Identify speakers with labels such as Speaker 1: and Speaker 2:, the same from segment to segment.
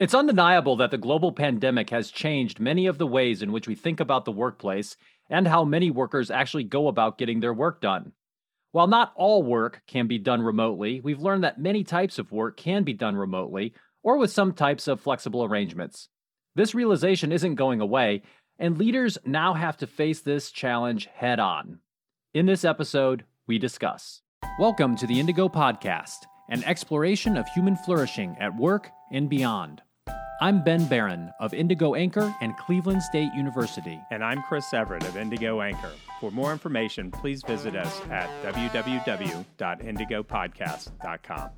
Speaker 1: It's undeniable that the global pandemic has changed many of the ways in which we think about the workplace and how many workers actually go about getting their work done. While not all work can be done remotely, we've learned that many types of work can be done remotely or with some types of flexible arrangements. This realization isn't going away, and leaders now have to face this challenge head on. In this episode, we discuss. Welcome to the Indigo Podcast, an exploration of human flourishing at work and beyond. I'm Ben Baran of Indigo Anchor and Cleveland State University.
Speaker 2: And I'm Chris Everett of Indigo Anchor. For more information, please visit us at www.indigopodcast.com.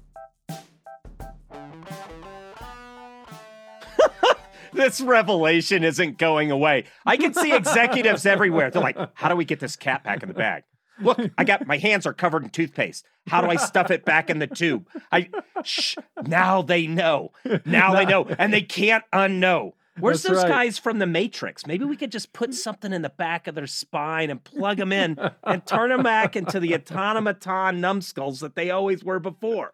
Speaker 2: this revelation isn't going away. I can see executives everywhere. They're like, how do we get this cat back in the bag? Look, I got my hands are covered in toothpaste. How do I stuff it back in the tube? I shh, now they know. Now they know, and they can't unknow. Where's That's those right. guys from the Matrix? Maybe we could just put something in the back of their spine and plug them in and turn them back into the automaton numbskulls that they always were before.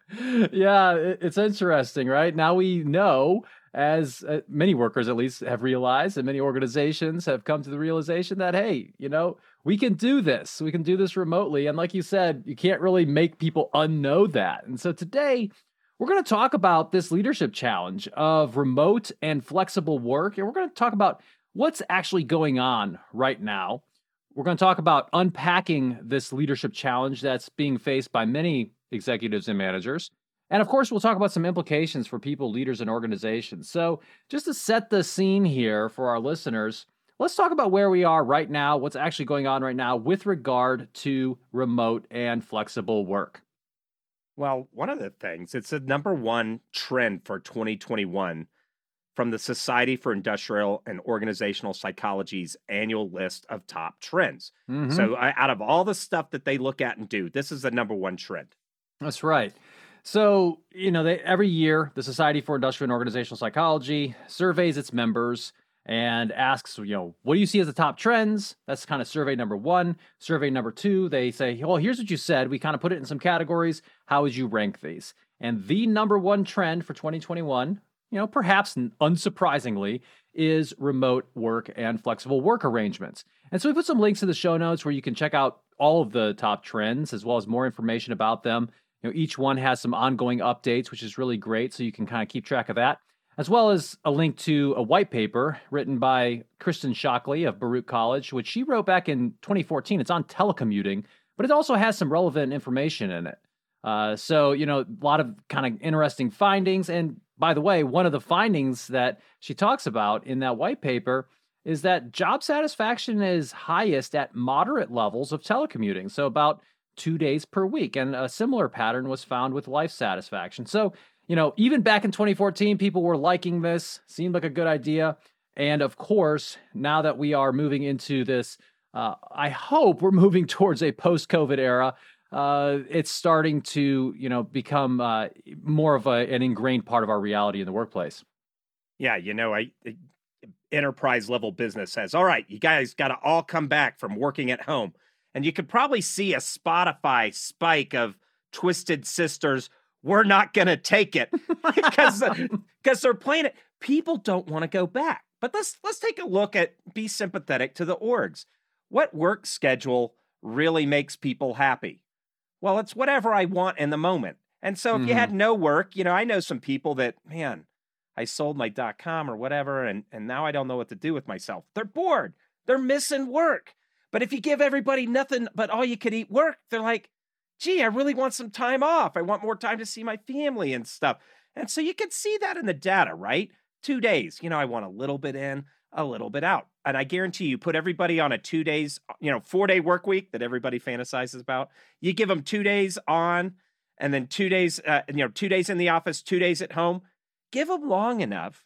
Speaker 1: Yeah, it's interesting, right? Now we know as uh, many workers at least have realized and many organizations have come to the realization that hey you know we can do this. We can do this remotely. And like you said you can't really make people unknow that. And so today we're going to talk about this leadership challenge of remote and flexible work and we're going to talk about what's actually going on right now. We're going to talk about unpacking this leadership challenge that's being faced by many executives and managers. And of course, we'll talk about some implications for people, leaders, and organizations. So, just to set the scene here for our listeners, let's talk about where we are right now, what's actually going on right now with regard to remote and flexible work.
Speaker 2: Well, one of the things, it's the number one trend for 2021 from the Society for Industrial and Organizational Psychology's annual list of top trends. Mm-hmm. So, out of all the stuff that they look at and do, this is the number one trend.
Speaker 1: That's right. So, you know, they, every year, the Society for Industrial and Organizational Psychology surveys its members and asks, you know, what do you see as the top trends? That's kind of survey number one. Survey number two, they say, well, here's what you said. We kind of put it in some categories. How would you rank these? And the number one trend for 2021, you know, perhaps unsurprisingly, is remote work and flexible work arrangements. And so we put some links in the show notes where you can check out all of the top trends as well as more information about them you know, each one has some ongoing updates, which is really great. So you can kind of keep track of that, as well as a link to a white paper written by Kristen Shockley of Baruch College, which she wrote back in 2014. It's on telecommuting, but it also has some relevant information in it. Uh, so, you know, a lot of kind of interesting findings. And by the way, one of the findings that she talks about in that white paper is that job satisfaction is highest at moderate levels of telecommuting. So, about two days per week. And a similar pattern was found with life satisfaction. So, you know, even back in 2014, people were liking this, seemed like a good idea. And of course, now that we are moving into this, uh, I hope we're moving towards a post COVID era. Uh, it's starting to, you know, become uh, more of a, an ingrained part of our reality in the workplace.
Speaker 2: Yeah, you know, I, I enterprise level business says, all right, you guys got to all come back from working at home and you could probably see a Spotify spike of Twisted Sisters. We're not going to take it because because they're playing it. People don't want to go back. But let's let's take a look at be sympathetic to the orgs. What work schedule really makes people happy? Well, it's whatever I want in the moment. And so if mm-hmm. you had mm-hmm. no work, you know, I know some people that, man, I sold my dot com or whatever, and, and now I don't know what to do with myself. They're bored. They're missing work. But if you give everybody nothing but all you could eat work, they're like, gee, I really want some time off. I want more time to see my family and stuff. And so you can see that in the data, right? Two days, you know, I want a little bit in, a little bit out. And I guarantee you put everybody on a two days, you know, four day work week that everybody fantasizes about. You give them two days on and then two days, uh, you know, two days in the office, two days at home. Give them long enough.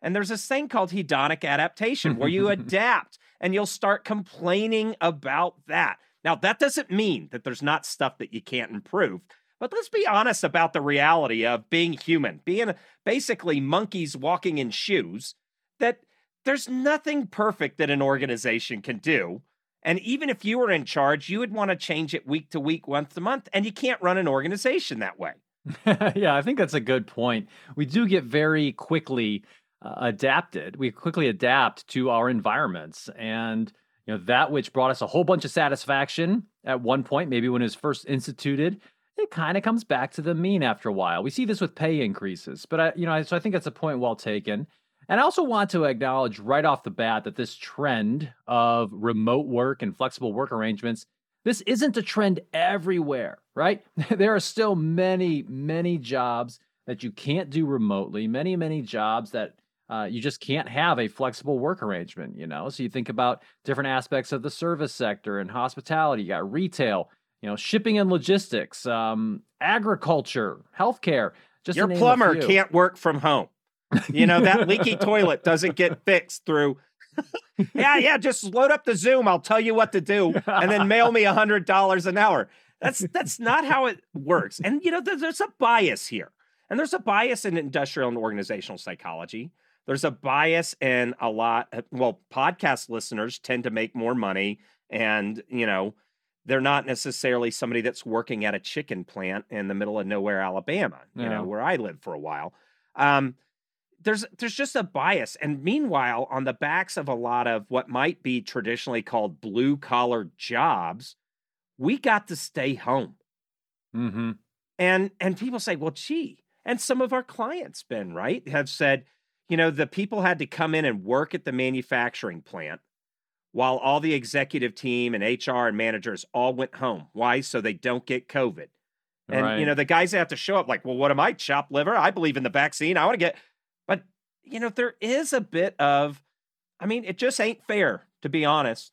Speaker 2: And there's this thing called hedonic adaptation where you adapt and you'll start complaining about that. Now, that doesn't mean that there's not stuff that you can't improve, but let's be honest about the reality of being human, being basically monkeys walking in shoes, that there's nothing perfect that an organization can do. And even if you were in charge, you would want to change it week to week, month to month, and you can't run an organization that way.
Speaker 1: yeah, I think that's a good point. We do get very quickly uh, adapted. We quickly adapt to our environments and you know that which brought us a whole bunch of satisfaction at one point, maybe when it was first instituted, it kind of comes back to the mean after a while. We see this with pay increases, but I, you know, so I think that's a point well taken. And I also want to acknowledge right off the bat that this trend of remote work and flexible work arrangements, this isn't a trend everywhere, right? there are still many, many jobs that you can't do remotely, many, many jobs that uh, you just can't have a flexible work arrangement, you know? So you think about different aspects of the service sector and hospitality, you got retail, you know, shipping and logistics, um, agriculture, healthcare. Just
Speaker 2: your plumber can't work from home. You know, that leaky toilet doesn't get fixed through. yeah, yeah, just load up the Zoom. I'll tell you what to do, and then mail me a hundred dollars an hour. That's that's not how it works. And you know, there's a bias here, and there's a bias in industrial and organizational psychology. There's a bias in a lot. Well, podcast listeners tend to make more money, and you know, they're not necessarily somebody that's working at a chicken plant in the middle of nowhere, Alabama, you know, where I lived for a while. Um, there's there's just a bias, and meanwhile, on the backs of a lot of what might be traditionally called blue collar jobs, we got to stay home.
Speaker 1: Mm-hmm.
Speaker 2: And and people say, well, gee, and some of our clients, Ben, right, have said, you know, the people had to come in and work at the manufacturing plant while all the executive team and HR and managers all went home. Why? So they don't get COVID. And right. you know, the guys have to show up like, well, what am I? Chop liver? I believe in the vaccine. I want to get but you know, there is a bit of I mean, it just ain't fair, to be honest.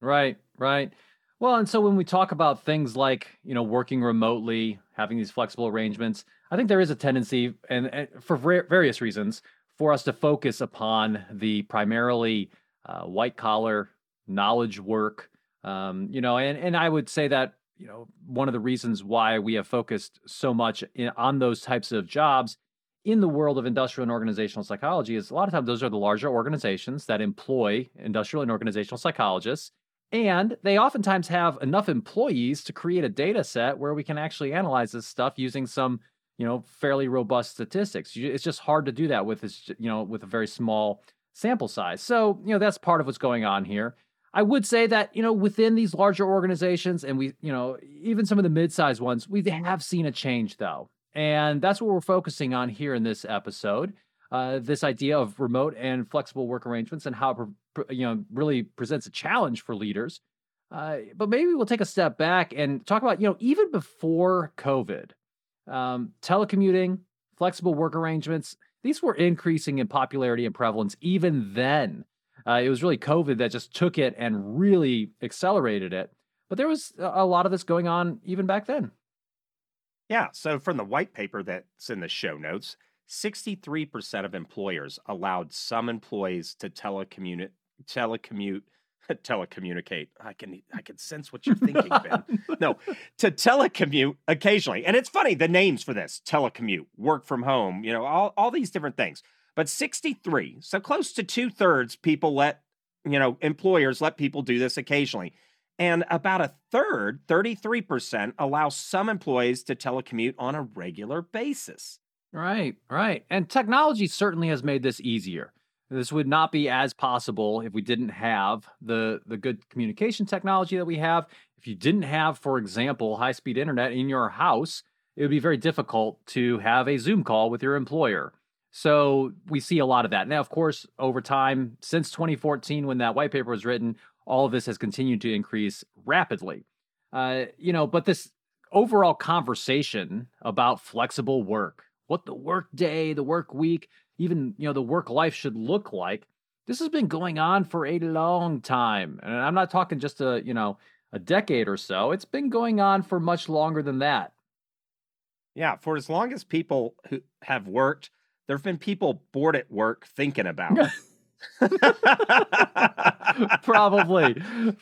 Speaker 1: Right, right. Well, and so when we talk about things like, you know, working remotely, having these flexible arrangements, I think there is a tendency, and, and for various reasons, for us to focus upon the primarily uh, white collar knowledge work. Um, you know, and and I would say that you know one of the reasons why we have focused so much in, on those types of jobs in the world of industrial and organizational psychology is a lot of times those are the larger organizations that employ industrial and organizational psychologists and they oftentimes have enough employees to create a data set where we can actually analyze this stuff using some you know fairly robust statistics it's just hard to do that with this you know with a very small sample size so you know that's part of what's going on here I would say that, you know, within these larger organizations and we, you know, even some of the mid-sized ones, we have seen a change though. And that's what we're focusing on here in this episode. Uh, this idea of remote and flexible work arrangements and how it, you know, really presents a challenge for leaders. Uh, but maybe we'll take a step back and talk about, you know, even before COVID, um, telecommuting, flexible work arrangements, these were increasing in popularity and prevalence even then. Uh, it was really COVID that just took it and really accelerated it. But there was a lot of this going on even back then.
Speaker 2: Yeah. So from the white paper that's in the show notes, 63% of employers allowed some employees to telecommute, telecommute, telecommunicate. I can I can sense what you're thinking, Ben. no, to telecommute occasionally. And it's funny, the names for this, telecommute, work from home, you know, all, all these different things. But 63, so close to two thirds people let, you know, employers let people do this occasionally. And about a third, 33%, allow some employees to telecommute on a regular basis.
Speaker 1: Right, right. And technology certainly has made this easier. This would not be as possible if we didn't have the, the good communication technology that we have. If you didn't have, for example, high speed internet in your house, it would be very difficult to have a Zoom call with your employer. So we see a lot of that. Now, of course, over time, since 2014, when that white paper was written, all of this has continued to increase rapidly. Uh, you know, but this overall conversation about flexible work, what the work day, the work week, even you know the work life should look like, this has been going on for a long time, and I'm not talking just a you know a decade or so. It's been going on for much longer than that.
Speaker 2: Yeah, for as long as people who have worked there have been people bored at work thinking about it.
Speaker 1: Probably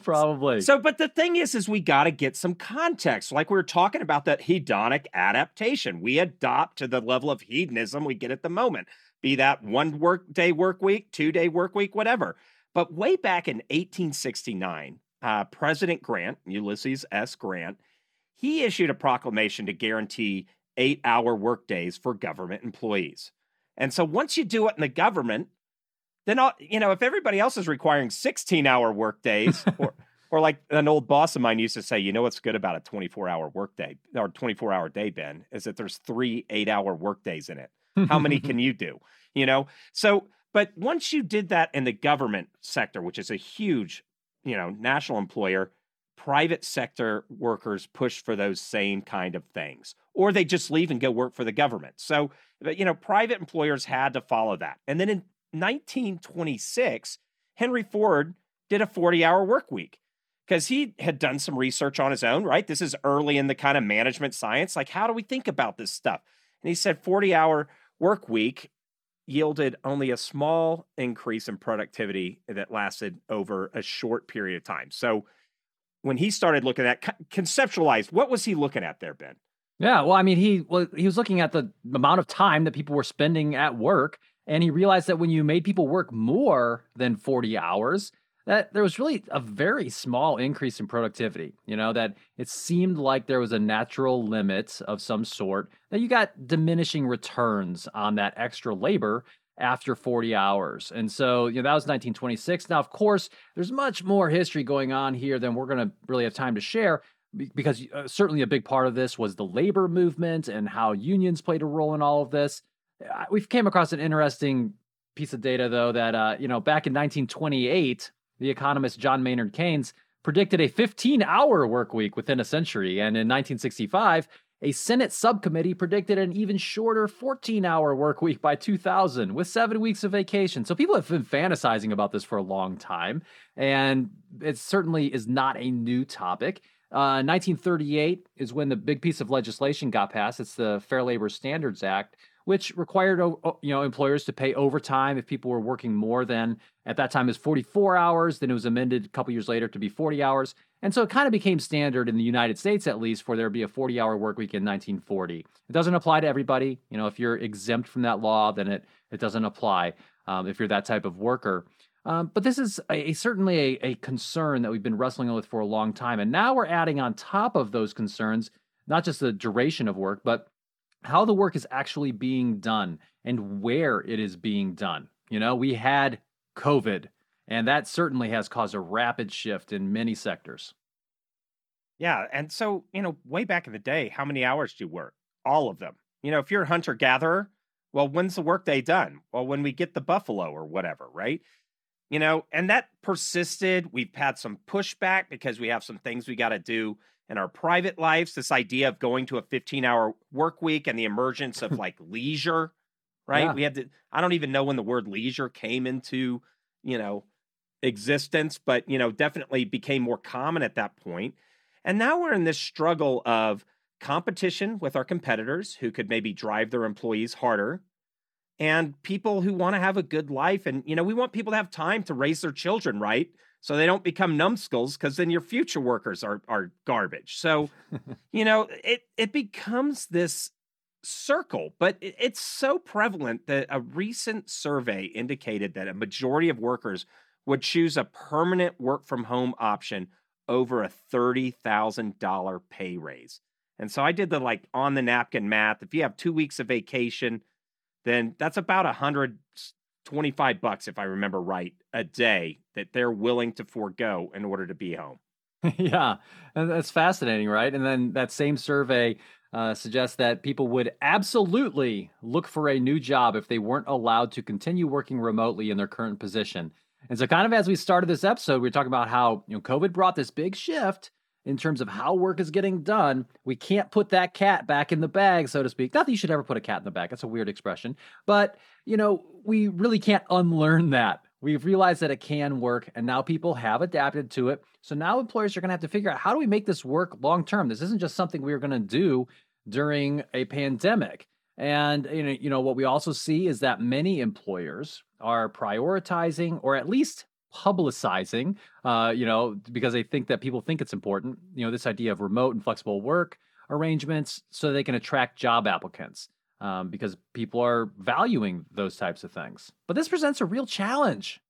Speaker 1: probably.
Speaker 2: So but the thing is is we got to get some context. Like we were talking about that hedonic adaptation. We adopt to the level of hedonism we get at the moment be that one work day work week two day work week whatever but way back in 1869 uh, president grant ulysses s grant he issued a proclamation to guarantee eight hour workdays for government employees. And so once you do it in the government, then I'll, you know if everybody else is requiring 16 hour workdays or or like an old boss of mine used to say, you know what's good about a 24 hour workday or 24 hour day, Ben, is that there's three eight hour workdays in it. How many can you do? You know, so but once you did that in the government sector, which is a huge, you know, national employer, private sector workers push for those same kind of things, or they just leave and go work for the government. So, you know, private employers had to follow that. And then in 1926, Henry Ford did a 40 hour work week because he had done some research on his own, right? This is early in the kind of management science. Like, how do we think about this stuff? And he said 40 hour work week yielded only a small increase in productivity that lasted over a short period of time. So when he started looking at conceptualized, what was he looking at there, Ben?
Speaker 1: Yeah, well, I mean, he well, he was looking at the amount of time that people were spending at work, and he realized that when you made people work more than 40 hours, that there was really a very small increase in productivity. You know, that it seemed like there was a natural limit of some sort, that you got diminishing returns on that extra labor after 40 hours. And so, you know, that was 1926. Now, of course, there's much more history going on here than we're going to really have time to share because uh, certainly a big part of this was the labor movement and how unions played a role in all of this. We've came across an interesting piece of data though that uh, you know back in 1928 the economist John Maynard Keynes predicted a 15 hour work week within a century. And in 1965, a Senate subcommittee predicted an even shorter 14 hour work week by 2000 with seven weeks of vacation. So people have been fantasizing about this for a long time. And it certainly is not a new topic. Uh, 1938 is when the big piece of legislation got passed. It's the Fair Labor Standards Act, which required you know employers to pay overtime if people were working more than at that time is 44 hours. Then it was amended a couple years later to be 40 hours, and so it kind of became standard in the United States at least for there to be a 40-hour work week in 1940. It doesn't apply to everybody. You know, if you're exempt from that law, then it it doesn't apply um, if you're that type of worker. Um, but this is a, a certainly a, a concern that we've been wrestling with for a long time, and now we're adding on top of those concerns not just the duration of work, but how the work is actually being done and where it is being done. You know, we had COVID, and that certainly has caused a rapid shift in many sectors.
Speaker 2: Yeah. And so, you know, way back in the day, how many hours do you work? All of them. You know, if you're a hunter gatherer, well, when's the workday done? Well, when we get the buffalo or whatever, right? You know, and that persisted. We've had some pushback because we have some things we got to do in our private lives, this idea of going to a 15 hour work week and the emergence of like leisure, right? Yeah. We had to, I don't even know when the word leisure came into, you know, existence, but, you know, definitely became more common at that point. And now we're in this struggle of competition with our competitors who could maybe drive their employees harder and people who want to have a good life. And, you know, we want people to have time to raise their children, right? So they don't become numbskulls because then your future workers are are garbage. So, you know, it it becomes this circle, but it, it's so prevalent that a recent survey indicated that a majority of workers would choose a permanent work from home option over a $30,000 pay raise. And so I did the like on the napkin math. If you have 2 weeks of vacation, then that's about a 100 25 bucks, if I remember right, a day that they're willing to forego in order to be home.
Speaker 1: yeah, that's fascinating, right? And then that same survey uh, suggests that people would absolutely look for a new job if they weren't allowed to continue working remotely in their current position. And so, kind of as we started this episode, we are talking about how you know COVID brought this big shift in terms of how work is getting done. We can't put that cat back in the bag, so to speak. Not that you should ever put a cat in the bag. That's a weird expression. But, you know, we really can't unlearn that. We've realized that it can work, and now people have adapted to it. So now employers are going to have to figure out how do we make this work long term? This isn't just something we are going to do during a pandemic. And you know, you know what we also see is that many employers are prioritizing or at least publicizing, uh, you know, because they think that people think it's important, you know, this idea of remote and flexible work arrangements so they can attract job applicants um, because people are valuing those types of things. But this presents a real challenge.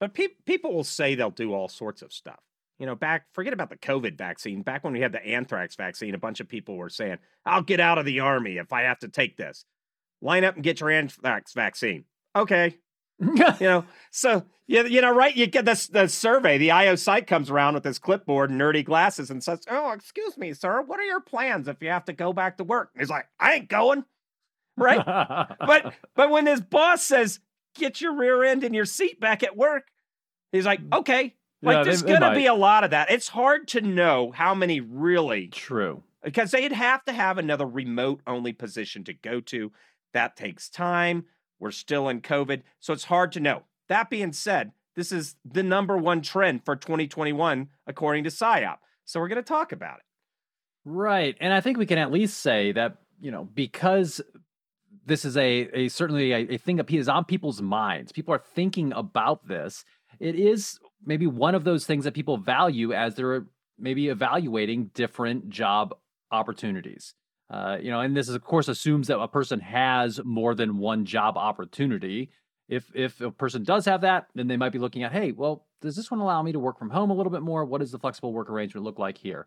Speaker 2: But pe- people will say they'll do all sorts of stuff. You know, back, forget about the COVID vaccine. Back when we had the anthrax vaccine, a bunch of people were saying, I'll get out of the army if I have to take this. Line up and get your anthrax vaccine. Okay. you know, so, you, you know, right? You get this the survey. The IO psych comes around with his clipboard and nerdy glasses and says, Oh, excuse me, sir. What are your plans if you have to go back to work? And he's like, I ain't going. Right. but, but when his boss says, Get your rear end and your seat back at work, he's like, mm. Okay, like
Speaker 1: Yeah,
Speaker 2: there's gonna
Speaker 1: might.
Speaker 2: be a lot of that. It's hard to know how many really
Speaker 1: True.
Speaker 2: because they'd have to have another remote only position to go to. That takes time. We're still in COVID, so it's hard to know. That being said, this is the number one trend for 2021 according to SIOP. So we're going to talk about it.
Speaker 1: Right. And I think we can at least say that, you know, because this is a, a certainly a, a thing that is on people's minds, people are thinking about this. It is maybe one of those things that people value as they're maybe evaluating different job opportunities. Uh, you know, and this is, of course assumes that a person has more than one job opportunity. If if a person does have that, then they might be looking at, hey, well, does this one allow me to work from home a little bit more? What does the flexible work arrangement look like here?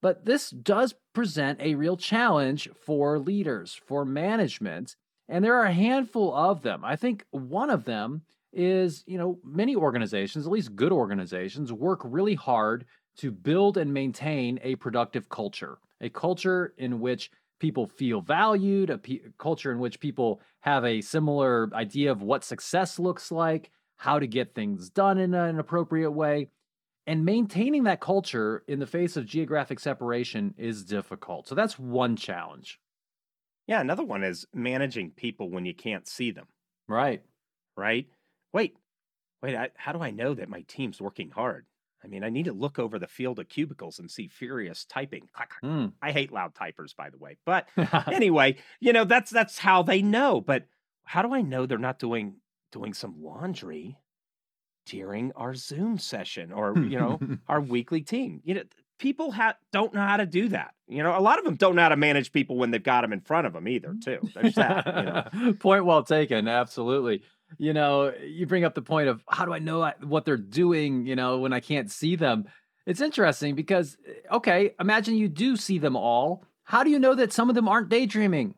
Speaker 1: But this does present a real challenge for leaders, for management, and there are a handful of them. I think one of them is, you know, many organizations, at least good organizations, work really hard to build and maintain a productive culture, a culture in which people feel valued, a culture in which people have a similar idea of what success looks like, how to get things done in an appropriate way. And maintaining that culture in the face of geographic separation is difficult. So that's one challenge.
Speaker 2: Yeah, another one is managing people when you can't see them,
Speaker 1: Right.
Speaker 2: right? Wait, wait, I, how do I know that my team's working hard? I mean, I need to look over the field of cubicles and see furious typing.
Speaker 1: Mm.
Speaker 2: I hate loud typers, by the way. But anyway, you know, that's that's how they know. But how do I know they're not doing doing some laundry during our Zoom session or you know our weekly team? You know, people ha- don't know how to do that. You know, a lot of them don't know how to manage people when they've got them in front of them either. Mm. Too. There's that. You know.
Speaker 1: point well taken. Absolutely. You know, you bring up the point of how do I know what they're doing, you know, when I can't see them? It's interesting because, eh, okay, imagine you do see them all. How do you know that some of them aren't daydreaming?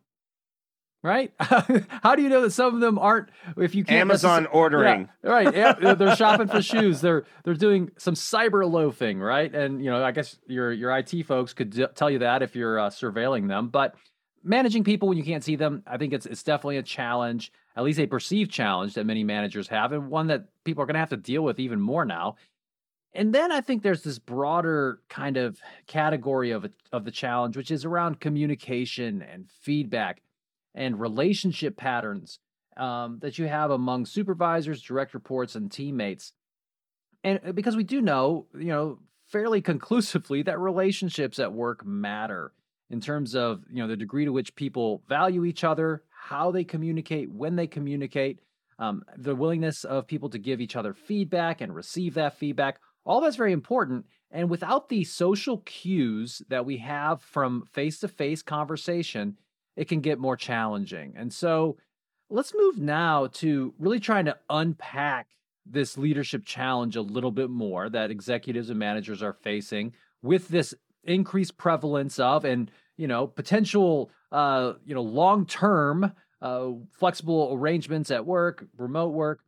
Speaker 1: Right? how do you know that some of them aren't? If you can't
Speaker 2: Amazon
Speaker 1: necess-
Speaker 2: ordering.
Speaker 1: Yeah, right. Yeah, they're shopping for shoes. They're they're doing some cyber loafing, right? And you know, I guess your your IT folks could d- tell you that if you're uh, surveilling them. But managing people when you can't see them, I think it's it's definitely a challenge, at least a perceived challenge that many managers have, and one that people are going to have to deal with even more now. And then I think there's this broader kind of category of of the challenge, which is around communication and feedback and relationship patterns um, that you have among supervisors, direct reports, and teammates. And uh, because we do know, you know, fairly conclusively that relationships at work matter in terms of, you know, the degree to which people value each other, how they communicate, when they communicate, um, the willingness of people to give each other feedback and receive that feedback. All that's very important. And without the social cues that we have from face to face conversation, it can get more challenging. And so let's move now to really trying to unpack this leadership challenge a little bit more that executives and managers are facing with this increased prevalence of and you know potential uh you know long term uh flexible arrangements at work remote work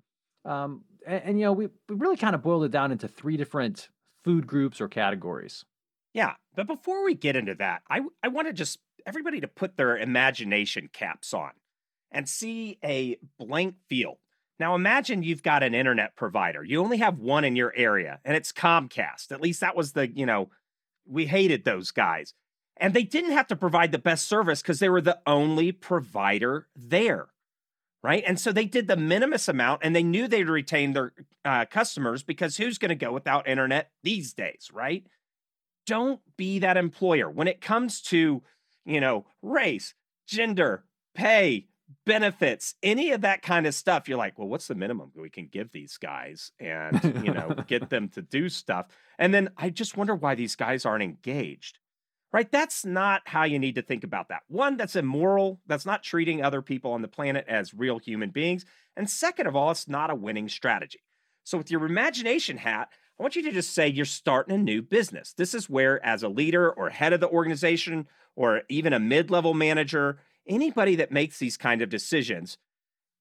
Speaker 1: um and, and you know we, we really kind of boiled it down into three different food groups or categories
Speaker 2: Yeah, but before we get into that, I I want to just everybody to put their imagination caps on and see a blank field. Now imagine you've got an internet provider. You only have one in your area and it's Comcast. At least that was the, you know, we hated those guys. And they didn't have to provide the best service cuz they were the only provider there. Right? And so they did the minimus amount and they knew they'd retain their uh, customers because who's going to go without internet these days, right? don't be that employer when it comes to you know race gender pay benefits any of that kind of stuff you're like well what's the minimum we can give these guys and you know get them to do stuff? And then i just wonder why these guys aren't engaged right? That's not how you need to think about that. One that's immoral. That's not treating other people on the planet as real human beings. And second of all it's not a winning strategy. So with your imagination hat I want you to just say you're starting a new business. This is where, as a leader or head of the organization, or even a mid level manager, anybody that makes these kind of decisions,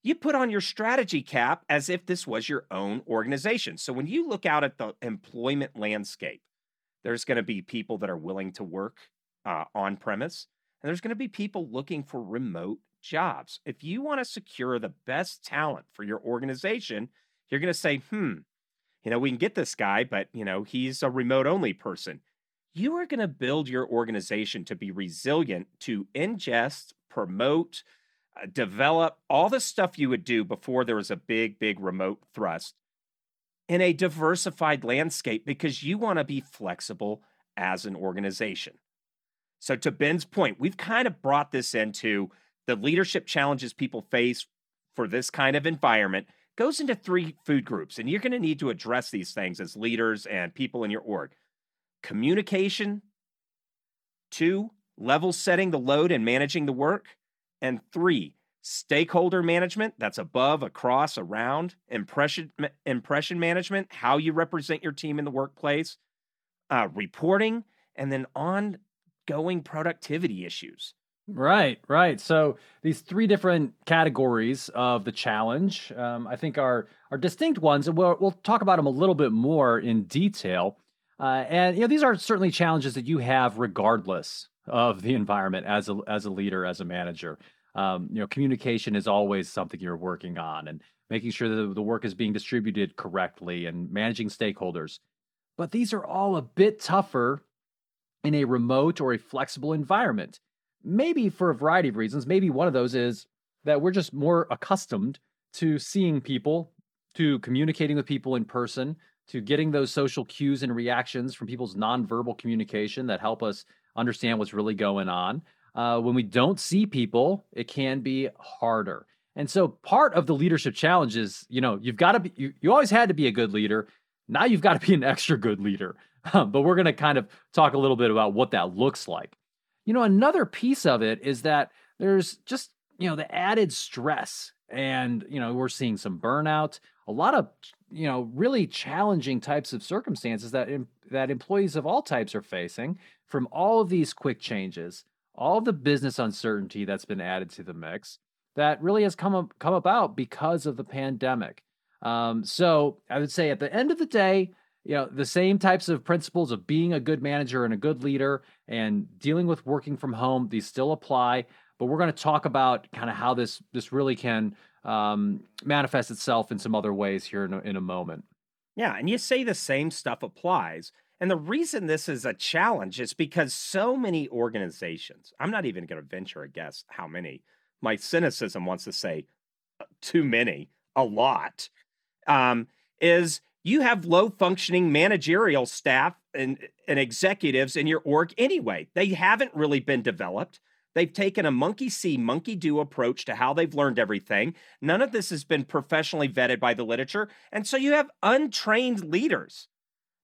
Speaker 2: you put on your strategy cap as if this was your own organization. So when you look out at the employment landscape, there's going to be people that are willing to work uh, on premise, and there's going to be people looking for remote jobs. If you want to secure the best talent for your organization, you're going to say, hmm, you know, we can get this guy, but, you know, he's a remote only person. You are going to build your organization to be resilient to ingest, promote, uh, develop all the stuff you would do before there was a big, big remote thrust in a diversified landscape because you want to be flexible as an organization. So, to Ben's point, we've kind of brought this into the leadership challenges people face for this kind of environment goes into three food groups, and you're going to need to address these things as leaders and people in your org communication, two, level setting the load and managing the work, and three, stakeholder management that's above, across, around, impression, impression management, how you represent your team in the workplace, uh, reporting, and then ongoing productivity issues.
Speaker 1: Right, right. So these three different categories of the challenge, um, I think, are are distinct ones, and we'll we'll talk about them a little bit more in detail. Uh, and you know, these are certainly challenges that you have regardless of the environment as a as a leader, as a manager. Um, you know, communication is always something you're working on, and making sure that the work is being distributed correctly, and managing stakeholders. But these are all a bit tougher in a remote or a flexible environment maybe for a variety of reasons. Maybe one of those is that we're just more accustomed to seeing people, to communicating with people in person, to getting those social cues and reactions from people's nonverbal communication that help us understand what's really going on. Uh, when we don't see people, it can be harder. And so part of the leadership challenge is, you know, you've got to be, you, you always had to be a good leader. Now you've got to be an extra good leader. but we're going to kind of talk a little bit about what that looks like. You know, another piece of it is that there's just, you know, the added stress. And, you know, we're seeing some burnout, a lot of, you know, really challenging types of circumstances that that employees of all types are facing from all of these quick changes, all the business uncertainty that's been added to the mix that really has come up, come about because of the pandemic. Um, so I would say at the end of the day, you know the same types of principles of being a good manager and a good leader and dealing with working from home these still apply but we're going to talk about kind of how this this really can um, manifest itself in some other ways here in a, in a moment.
Speaker 2: Yeah and you say the same stuff applies and the reason this is a challenge is because so many organizations i'm not even going to venture a guess how many my cynicism wants to say uh, too many a lot um, is you have low functioning managerial staff and, and executives in your org anyway. They haven't really been developed. They've taken a monkey see, monkey do approach to how they've learned everything. None of this has been professionally vetted by the literature. And so you have untrained leaders.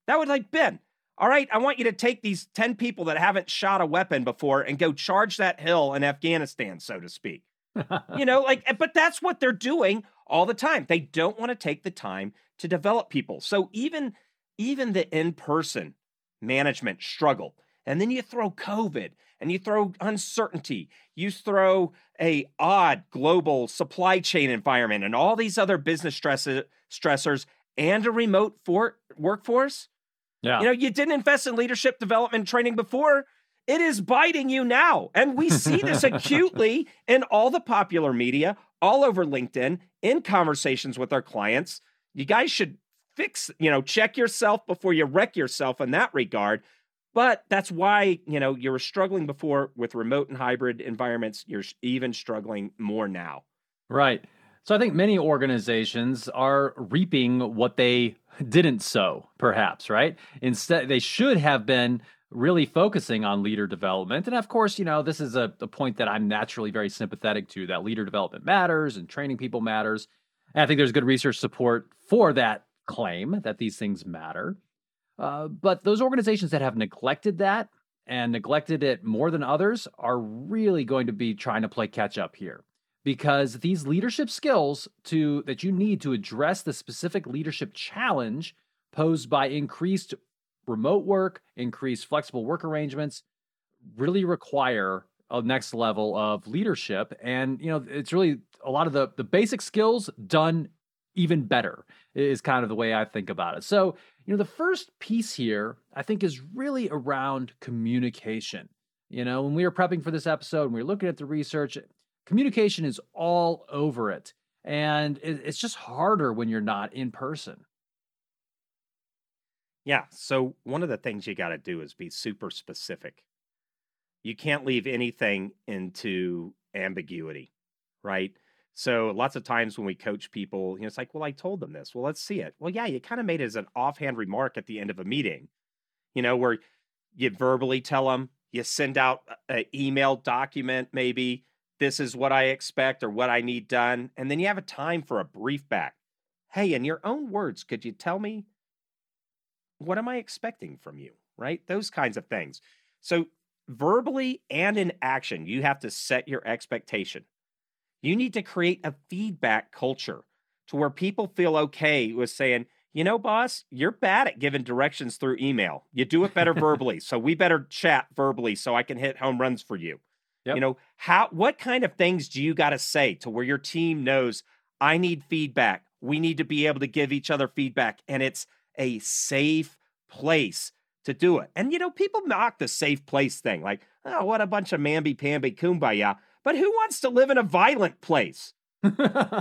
Speaker 2: That would like, Ben, all right, I want you to take these 10 people that haven't shot a weapon before and go charge that hill in Afghanistan, so to speak. you know, like, but that's what they're doing all the time. They don't want to take the time to develop people. So even even the in-person management struggle. And then you throw COVID and you throw uncertainty, you throw a odd global supply chain environment and all these other business stress- stressors and a remote for- workforce. Yeah. You know, you didn't invest in leadership development training before. It is biting you now. And we see this acutely in all the popular media, all over LinkedIn, in conversations with our clients you guys should fix, you know, check yourself before you wreck yourself in that regard. But that's why, you know, you were struggling before with remote and hybrid environments. You're even struggling more now.
Speaker 1: Right. So I think many organizations are reaping what they didn't sow, perhaps, right? Instead, they should have been really focusing on leader development. And of course, you know, this is a, a point that I'm naturally very sympathetic to that leader development matters and training people matters. And I think there's good research support for that claim that these things matter. Uh, but those organizations that have neglected that and neglected it more than others are really going to be trying to play catch up here because these leadership skills to that you need to address the specific leadership challenge posed by increased remote work, increased flexible work arrangements, really require a next level of leadership. And, you know, it's really a lot of the, the basic skills done even better is kind of the way I think about it. So, you know, the first piece here, I think, is really around communication. You know, when we were prepping for this episode and we were looking at the research, communication is all over it. And it's just harder when you're not in person.
Speaker 2: Yeah. So, one of the things you got to do is be super specific. You can't leave anything into ambiguity, right? So lots of times when we coach people, you know, it's like, well, I told them this. Well, let's see it. Well, yeah, you kind of made it as an offhand remark at the end of a meeting, you know, where you verbally tell them, you send out an email document, maybe this is what I expect or what I need done. And then you have a time for a brief back. Hey, in your own words, could you tell me what am I expecting from you? Right? Those kinds of things. So verbally and in action, you have to set your expectation. You need to create a feedback culture to where people feel okay with saying, you know, boss, you're bad at giving directions through email. You do it better verbally. So we better chat verbally so I can hit home runs for you. Yep. You know, how what kind of things do you got to say to where your team knows I need feedback. We need to be able to give each other feedback and it's a safe place to do it. And you know, people mock the safe place thing like, oh, what a bunch of mamby pamby kumbaya. But who wants to live in a violent place?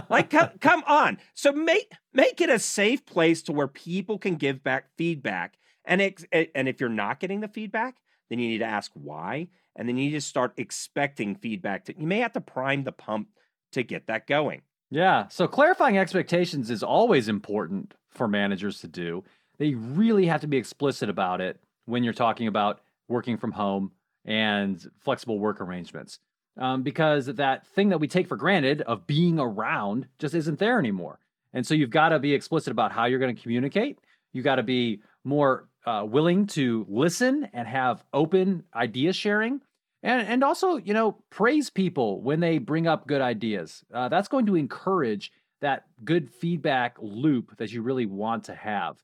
Speaker 2: like come, come on. So make make it a safe place to where people can give back feedback. And it, and if you're not getting the feedback, then you need to ask why, and then you need to start expecting feedback. To, you may have to prime the pump to get that going.
Speaker 1: Yeah. So clarifying expectations is always important for managers to do. They really have to be explicit about it when you're talking about working from home and flexible work arrangements um, because that thing that we take for granted of being around just isn't there anymore. And so you've got to be explicit about how you're going to communicate. You got to be more uh, willing to listen and have open idea sharing. And, and also, you know, praise people when they bring up good ideas. Uh, that's going to encourage that good feedback loop that you really want to have.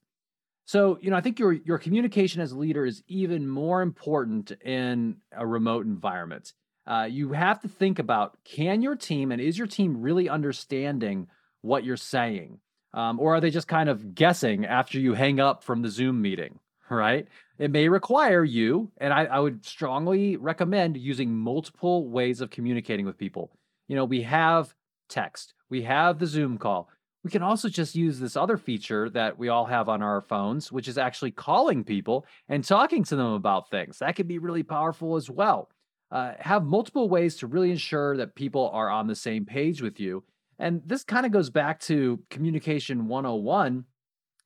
Speaker 1: So, you know, I think your your communication as a leader is even more important in a remote environment uh, you have to think about can your team and is your team really understanding what you're saying? Um, or are they just kind of guessing after you hang up from the Zoom meeting? Right? It may require you, and I, I would strongly recommend using multiple ways of communicating with people. You know, we have text, we have the Zoom call. We can also just use this other feature that we all have on our phones, which is actually calling people and talking to them about things. That can be really powerful as well uh, have multiple ways to really ensure that people are on the same page with you. And this kind of goes back to communication 101,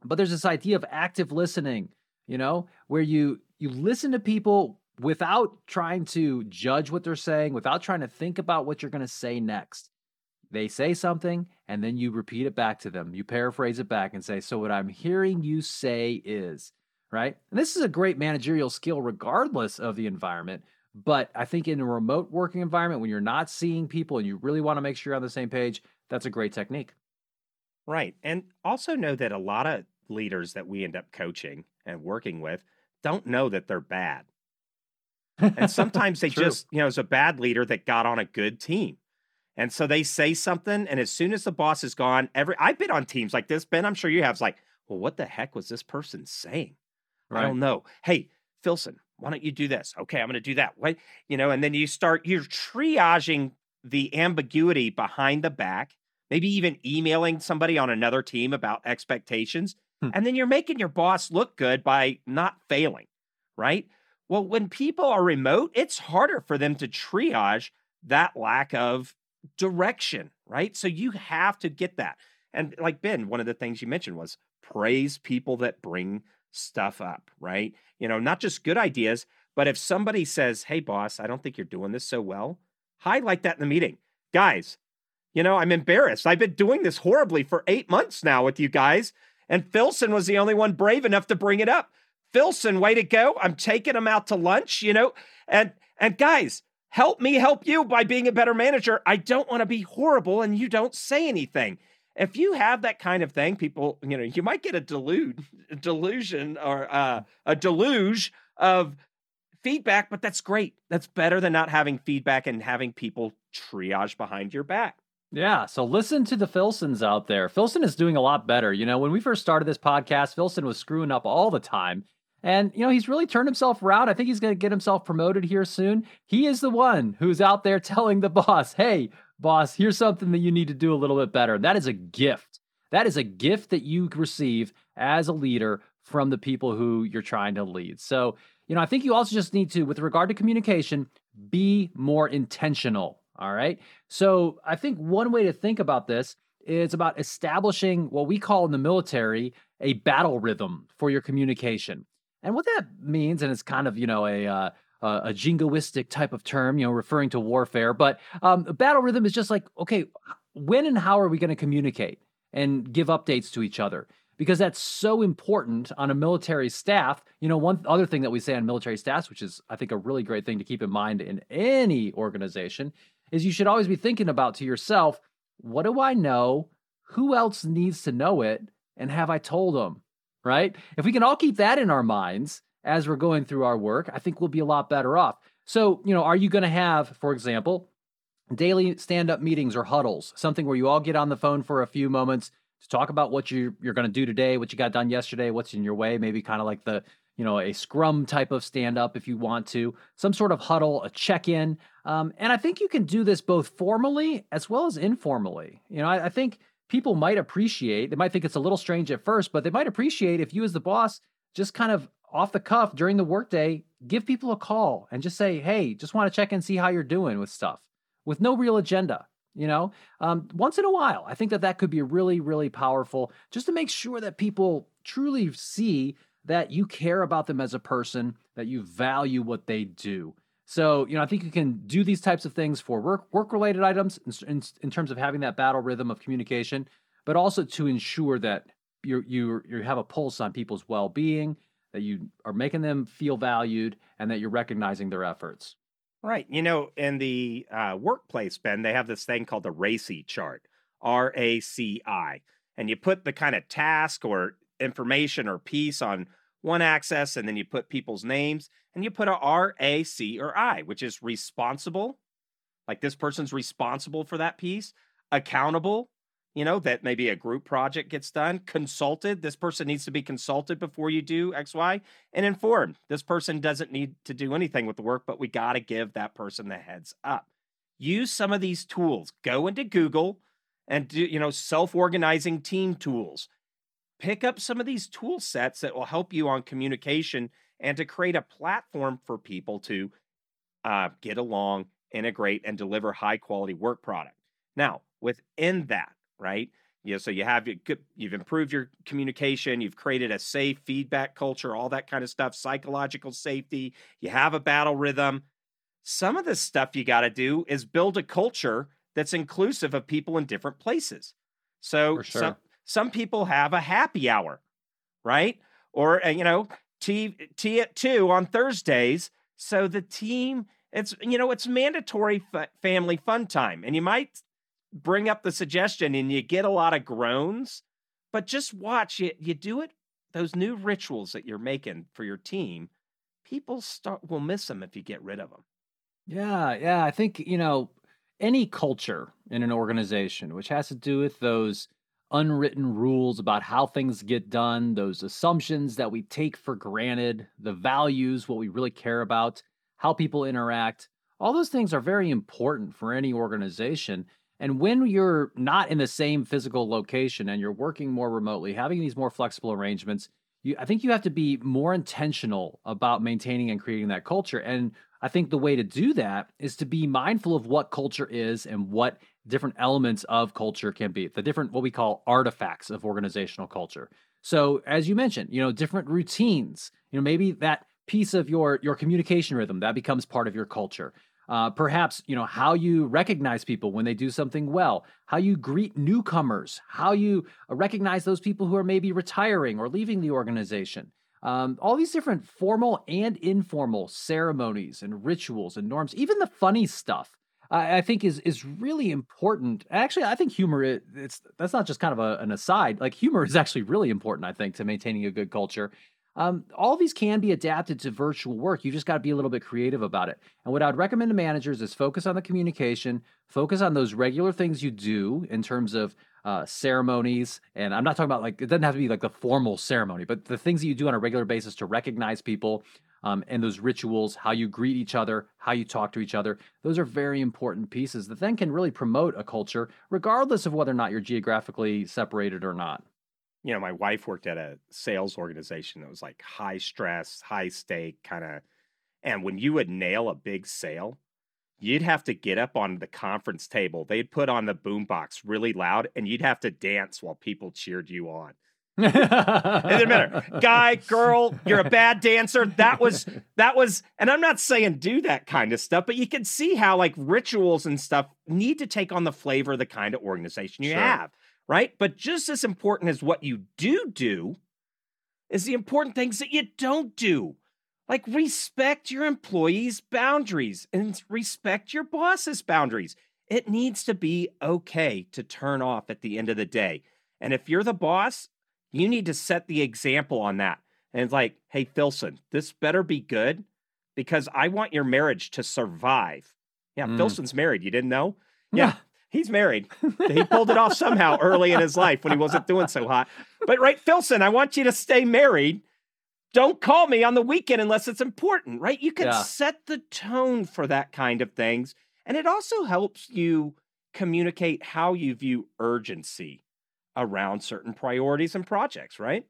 Speaker 1: but there's this idea of active listening, you know, where you you listen to people without trying to judge what they're saying, without trying to think about what you're going to say next. They say something and then you repeat it back to them. You paraphrase it back and say, "So what I'm hearing you say is," right? And this is a great managerial skill regardless of the environment but I think in a remote working environment, when you're not seeing people and you really want to make sure you're on the same page, that's a great technique.
Speaker 2: Right. And also know that a lot of leaders that we end up coaching and working with don't know that they're bad. And sometimes they just, you know, as a bad leader that got on a good team. And so they say something, and as soon as the boss is gone, every I've been on teams like this, Ben. I'm sure you have. It's like, well, what the heck was this person saying? Right. I don't know. Hey, Filson, why don't you do this? Okay, I'm going to do that. What, you know, and then you start, you're triaging the ambiguity behind the back, maybe even emailing somebody on another team about expectations. Hmm. And then you're making your boss look good by not failing, right? Well, when people are remote, it's harder for them to triage that lack of direction, right? So you have to get that. And like Ben, one of the things you mentioned was praise people that bring stuff up, right? You know, not just good ideas, but if somebody says, Hey, boss, I don't think you're doing this so well, highlight that in the meeting. Guys, you know, I'm embarrassed. I've been doing this horribly for eight months now with you guys. And Filson was the only one brave enough to bring it up. Filson, way to go. I'm taking him out to lunch, you know, and and guys, help me help you by being a better manager. I don't want to be horrible and you don't say anything. if you have that kind of thing, people, you know, you might get a delude, delusion or uh, a deluge of feedback, but that's great. That's better than not having feedback and having people triage behind your back.
Speaker 1: Yeah, so listen to the Filsons out there. Filson is doing a lot better. You know, when we first started this podcast, Filson was screwing up all the time. And, you know, he's really turned himself around. I think he's going to get himself promoted here soon. He is the one who's out there telling the boss, hey, boss, here's something that you need to do a little bit better. That is a gift. That is a gift that you receive as a leader from the people who you're trying to lead. So, you know, I think you also just need to, with regard to communication, be more intentional. All right. So I think one way to think about this is about establishing what we call in the military a battle rhythm for your communication. And what that means, and it's kind of, you know, a, uh, a jingoistic type of term, you know, referring to warfare, but um, battle rhythm is just like, okay, when and how are we going to communicate and give updates to each other? because that's so important on a military staff. You know, one other thing that we say on military staffs, which is I think a really great thing to keep in mind in any organization, is you should always be thinking about to yourself, what do I know? Who else needs to know it? And have I told them? Right? If we can all keep that in our minds as we're going through our work, I think we'll be a lot better off. So, you know, are you going to have, for example, daily stand up meetings or huddles, something where you all get on the phone for a few moments to talk about what you you're going to do today, what you got done yesterday, what's in your way, maybe kind of like the you know a scrum type of stand up if you want to, some sort of huddle, a check in, um, and I think you can do this both formally as well as informally. You know, I, I think people might appreciate. They might think it's a little strange at first, but they might appreciate if you as the boss just kind of off the cuff during the workday give people a call and just say, "Hey, just want to check and see how you're doing with stuff." With no real agenda you know um, once in a while i think that that could be really really powerful just to make sure that people truly see that you care about them as a person that you value what they do so you know i think you can do these types of things for work work related items in, in, in terms of having that battle rhythm of communication but also to ensure that you you you have a pulse on people's well-being that you are making them feel valued and that you're recognizing their efforts
Speaker 2: Right. You know, in the uh, workplace, Ben, they have this thing called the RACI chart, R A C I. And you put the kind of task or information or piece on one access, and then you put people's names, and you put a R, A, C, or I, which is responsible. Like this person's responsible for that piece, accountable, you know, that maybe a group project gets done, consulted. This person needs to be consulted before you do XY, and informed. This person doesn't need to do anything with the work, but we got to give that person the heads up. Use some of these tools. Go into Google and do, you know, self organizing team tools. Pick up some of these tool sets that will help you on communication and to create a platform for people to uh, get along, integrate, and deliver high quality work product. Now, within that, right? You know, so you have you've improved your communication, you've created a safe feedback culture, all that kind of stuff, psychological safety. You have a battle rhythm. Some of the stuff you got to do is build a culture that's inclusive of people in different places. So sure. Some people have a happy hour, right? Or uh, you know, tea tea at two on Thursdays. So the team, it's you know, it's mandatory f- family fun time, and you might bring up the suggestion and you get a lot of groans, but just watch it. You do it, those new rituals that you're making for your team, people start will miss them if you get rid of them.
Speaker 1: Yeah, yeah. I think, you know, any culture in an organization, which has to do with those unwritten rules about how things get done, those assumptions that we take for granted, the values, what we really care about, how people interact, all those things are very important for any organization. And when you're not in the same physical location and you're working more remotely, having these more flexible arrangements, you, I think you have to be more intentional about maintaining and creating that culture. And I think the way to do that is to be mindful of what culture is and what different elements of culture can be, the different what we call artifacts of organizational culture. So, as you mentioned, you know, different routines, you know, maybe that piece of your your communication rhythm that becomes part of your culture. Uh, perhaps you know how you recognize people when they do something well how you greet newcomers how you recognize those people who are maybe retiring or leaving the organization um, all these different formal and informal ceremonies and rituals and norms even the funny stuff I, I think is is really important. Actually, I think humor is, it's that's not just kind of a, an aside. Like humor is actually really important. I think to maintaining a good culture. Um, all these can be adapted to virtual work. You just got to be a little bit creative about it. And what I'd recommend to managers is focus on the communication, focus on those regular things you do in terms of uh, ceremonies. And I'm not talking about like, it doesn't have to be like the formal ceremony, but the things that you do on a regular basis to recognize people um, and those rituals, how you greet each other, how you talk to each other. Those are very important pieces that then can really promote a culture, regardless of whether or not you're geographically separated or not
Speaker 2: you know, my wife worked at a sales organization that was like high stress, high stake kind of. And when you would nail a big sale, you'd have to get up on the conference table. They'd put on the boombox really loud, and you'd have to dance while people cheered you on. It didn't matter, guy, girl, you're a bad dancer. That was that was, and I'm not saying do that kind of stuff, but you can see how like rituals and stuff need to take on the flavor of the kind of organization you sure. have right? But just as important as what you do do is the important things that you don't do. Like respect your employees' boundaries and respect your boss's boundaries. It needs to be okay to turn off at the end of the day. And if you're the boss, you need to set the example on that. And it's like, hey, Filson, this better be good because I want your marriage to survive. Yeah, mm. Filson's married. You didn't know? Yeah. He's married. he pulled it off somehow early in his life when he wasn't doing so hot. But right, Filson, I want you to stay married. Don't call me on the weekend unless it's important, right? You can yeah. set the tone for that kind of things. And it also helps you communicate how you view urgency around certain priorities and projects, right?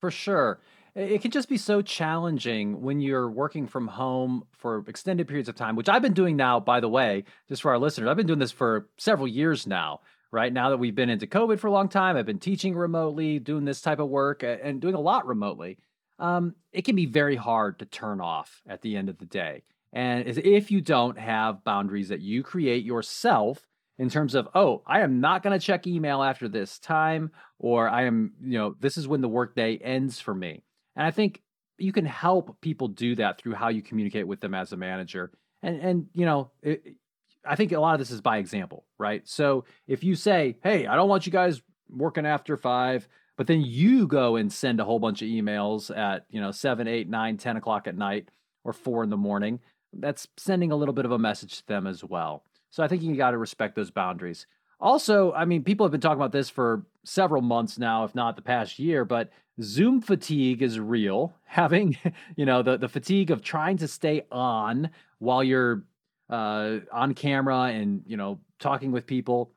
Speaker 1: For sure it can just be so challenging when you're working from home for extended periods of time, which I've been doing now, by the way, just for our listeners. I've been doing this for several years now, right? Now that we've been into COVID for a long time, I've been teaching remotely, doing this type of work, and doing a lot remotely. Um, it can be very hard to turn off at the end of the day. And if you don't have boundaries that you create yourself in terms of, oh, I am not going to check email after this time, or I am, you know, this is when the workday ends for me. And I think you can help people do that through how you communicate with them as a manager. And and you know, it, I think a lot of this is by example, right? So if you say, "Hey, I don't want you guys working after 5," but then you go and send a whole bunch of emails at, you know, 7, 8, 9, 10 o'clock at night or 4 in the morning, that's sending a little bit of a message to them as well. So I think you got to respect those boundaries. Also, I mean, people have been talking about this for several months now, if not the past year, but Zoom fatigue is real. Having, you know, the, the fatigue of trying to stay on while you're uh, on camera and, you know, talking with people.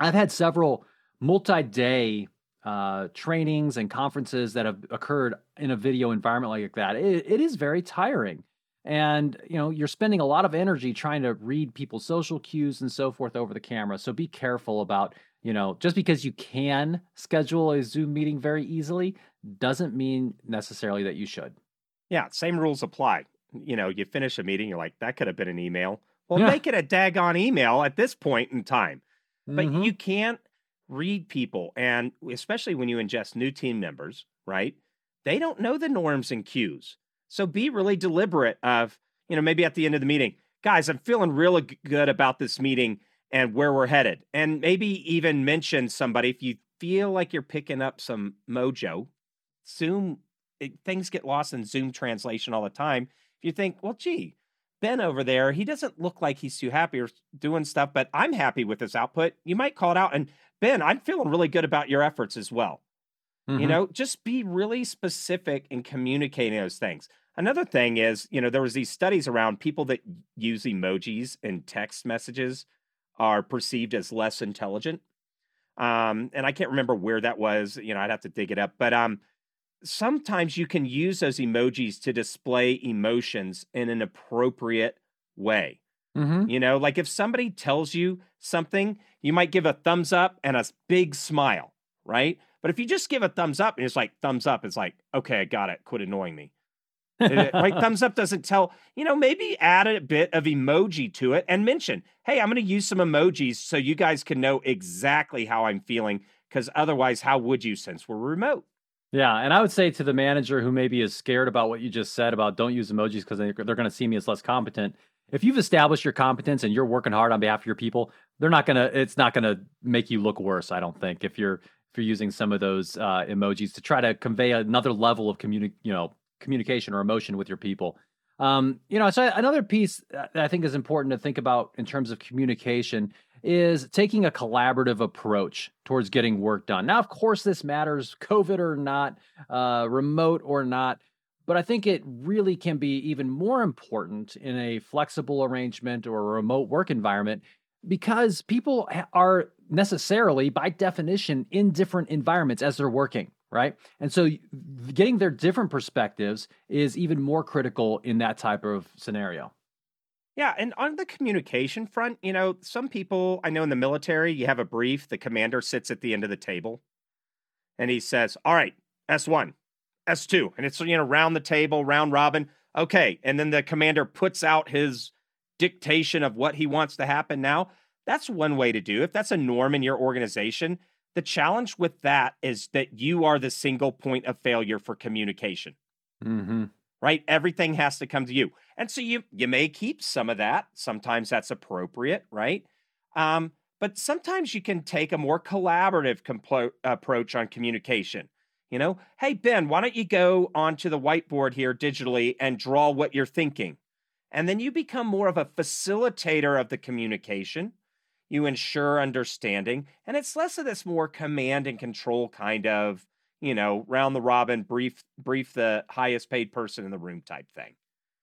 Speaker 1: I've had several multi day uh, trainings and conferences that have occurred in a video environment like that. It, it is very tiring. And, you know, you're spending a lot of energy trying to read people's social cues and so forth over the camera. So be careful about you know, just because you can schedule a Zoom meeting very easily doesn't mean necessarily that you should.
Speaker 2: Yeah, same rules apply. You know, you finish a meeting, you're like, that could have been an email. Well, yeah. make it a daggone email at this point in time. But mm-hmm. you can't read people. And especially when you ingest new team members, right? They don't know the norms and cues. So be really deliberate of, you know, maybe at the end of the meeting, guys, I'm feeling really good about this meeting and where we're headed. And maybe even mention somebody if you feel like you're picking up some mojo. Zoom, it, things get lost in Zoom translation all the time. If you think, well, gee, Ben over there, he doesn't look like he's too happy or doing stuff, but I'm happy with his output. You might call it out. And Ben, I'm feeling really good about your efforts as well. Mm-hmm. You know, just be really specific in communicating those things. Another thing is, you know, there was these studies around people that use emojis in text messages are perceived as less intelligent. Um, and I can't remember where that was. You know, I'd have to dig it up. But um, sometimes you can use those emojis to display emotions in an appropriate way. Mm-hmm. You know, like if somebody tells you something, you might give a thumbs up and a big smile, right? But if you just give a thumbs up and it's like thumbs up, it's like, okay, I got it. Quit annoying me right? Thumbs up doesn't tell, you know, maybe add a bit of emoji to it and mention, hey, I'm going to use some emojis so you guys can know exactly how I'm feeling. Because otherwise, how would you since we're remote?
Speaker 1: Yeah. And I would say to the manager who maybe is scared about what you just said about don't use emojis because they're, they're going to see me as less competent. if you've established your competence and you're working hard on behalf of your people, they're not gonna. It's not gonna make you look worse. I don't think if you're you're using some of those uh, emojis to try to convey another level of communi- you know communication or emotion with your people. Um, you know, so another piece that I think is important to think about in terms of communication is taking a collaborative approach towards getting work done. Now, of course, this matters, COVID or not, uh, remote or not, but I think it really can be even more important in a flexible arrangement or a remote work environment because people are necessarily, by definition, in different environments as they're working right? And so getting their different perspectives is even more critical in that type of scenario.
Speaker 2: Yeah, and on the communication front, you know, some people I know in the military, you have a brief, the commander sits at the end of the table and he says, All right, S1, S2. And it's, you know, round the table, round robin. Okay. And then the commander puts out his dictation of what he wants to happen now. That's one way to do. If that's a norm in your organization, the challenge with that is that you are the single point of failure for communication.
Speaker 1: Mm-hmm.
Speaker 2: Right? Everything has to come to you. And so you you may keep some of that. Sometimes that's appropriate, right? Um, but sometimes you can take a more collaborative complo- approach on communication. You know, hey Ben, why don't you go onto the whiteboard here digitally and draw what you're thinking? And then you become more of a facilitator of the communication you ensure understanding, and it's less of this more command and control kind of, you know, round the robin, brief brief the highest paid person in the room type thing.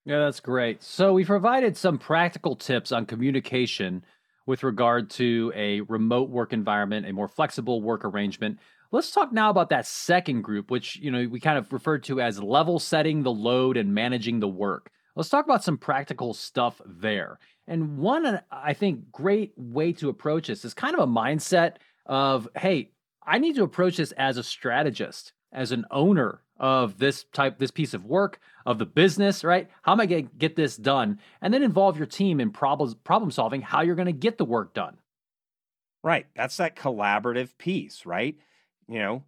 Speaker 1: Yeah, that's great. So we provided some practical tips on communication with regard to a remote work environment, a more flexible work arrangement. Let's talk now about that second group, which you know we kind of referred to as level setting the load and managing the work. Let's talk about some practical stuff there. And one, uh, I think, great way to approach this is kind of a mindset of, hey, I need to approach this as a strategist, as an owner of this type, this piece of work, of the business, right? How am I going to get this done? And then involve your team in problem problem solving, how you're going to get the work done.
Speaker 2: Right. That's that collaborative piece, right? You know,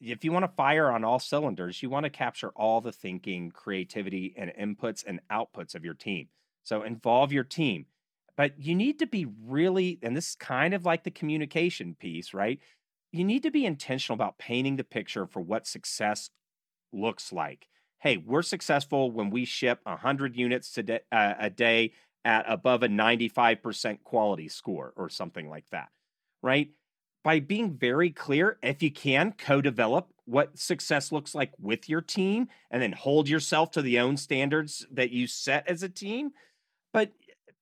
Speaker 2: if you want to fire on all cylinders, you want to capture all the thinking, creativity, and inputs and outputs of your team. So involve your team. But you need to be really, and this is kind of like the communication piece, right? You need to be intentional about painting the picture for what success looks like. Hey, we're successful when we ship 100 units today, uh, a day at above a 95% quality score or something like that, right? By being very clear, if you can, co develop what success looks like with your team and then hold yourself to the own standards that you set as a team. But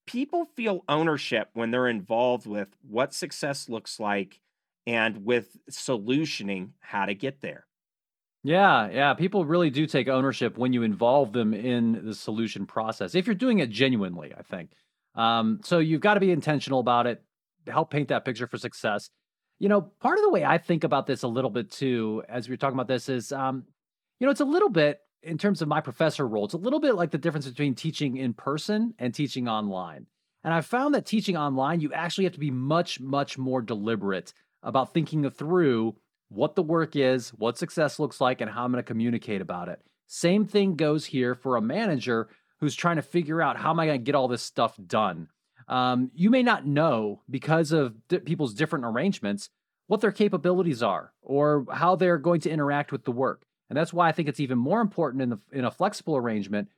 Speaker 2: people feel ownership when they're involved with what success looks like and with solutioning how to get there.
Speaker 1: Yeah, yeah. People really do take ownership when you involve them in the solution process. If you're doing it genuinely, I think. Um, so you've got to be intentional about it. Help paint that picture for success. You know, part of the way I think about this a little bit too, as we are talking about this, is, um, you know, it's a little bit in terms of my professor role, it's a little bit like the difference between teaching in person and teaching online. And I found that teaching online, you actually have to be much, much more deliberate about thinking through what the work is, what success looks like, and how I'm going to communicate about it. Same thing goes here for a manager who's trying to figure out how am I going to get all this stuff done um, you may not know because of di- people's different arrangements what their capabilities are or how they're going to interact with the work. And that's why I think it's even more important in the in a flexible arrangement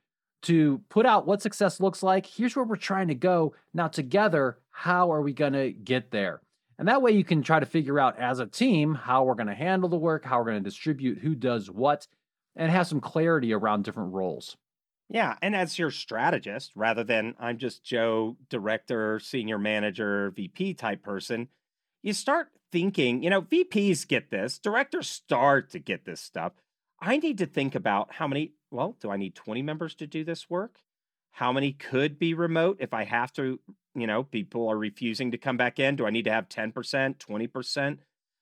Speaker 1: to put out what success looks like. Here's where we're trying to go. Now together, how are we going to get there? And that way you can try to figure out as a team how we're going to handle the work, how we're going to distribute who does what, and have some clarity around different roles.
Speaker 2: Yeah, and as your strategist, rather than I'm just Joe, director, senior manager, VP type person, you start thinking, you know, VPs get this, directors start to get this stuff. I need to think about how many, well, do I need 20 members to do this work? How many could be remote if I have to, you know, people are refusing to come back in? Do I need to have 10%, 20%?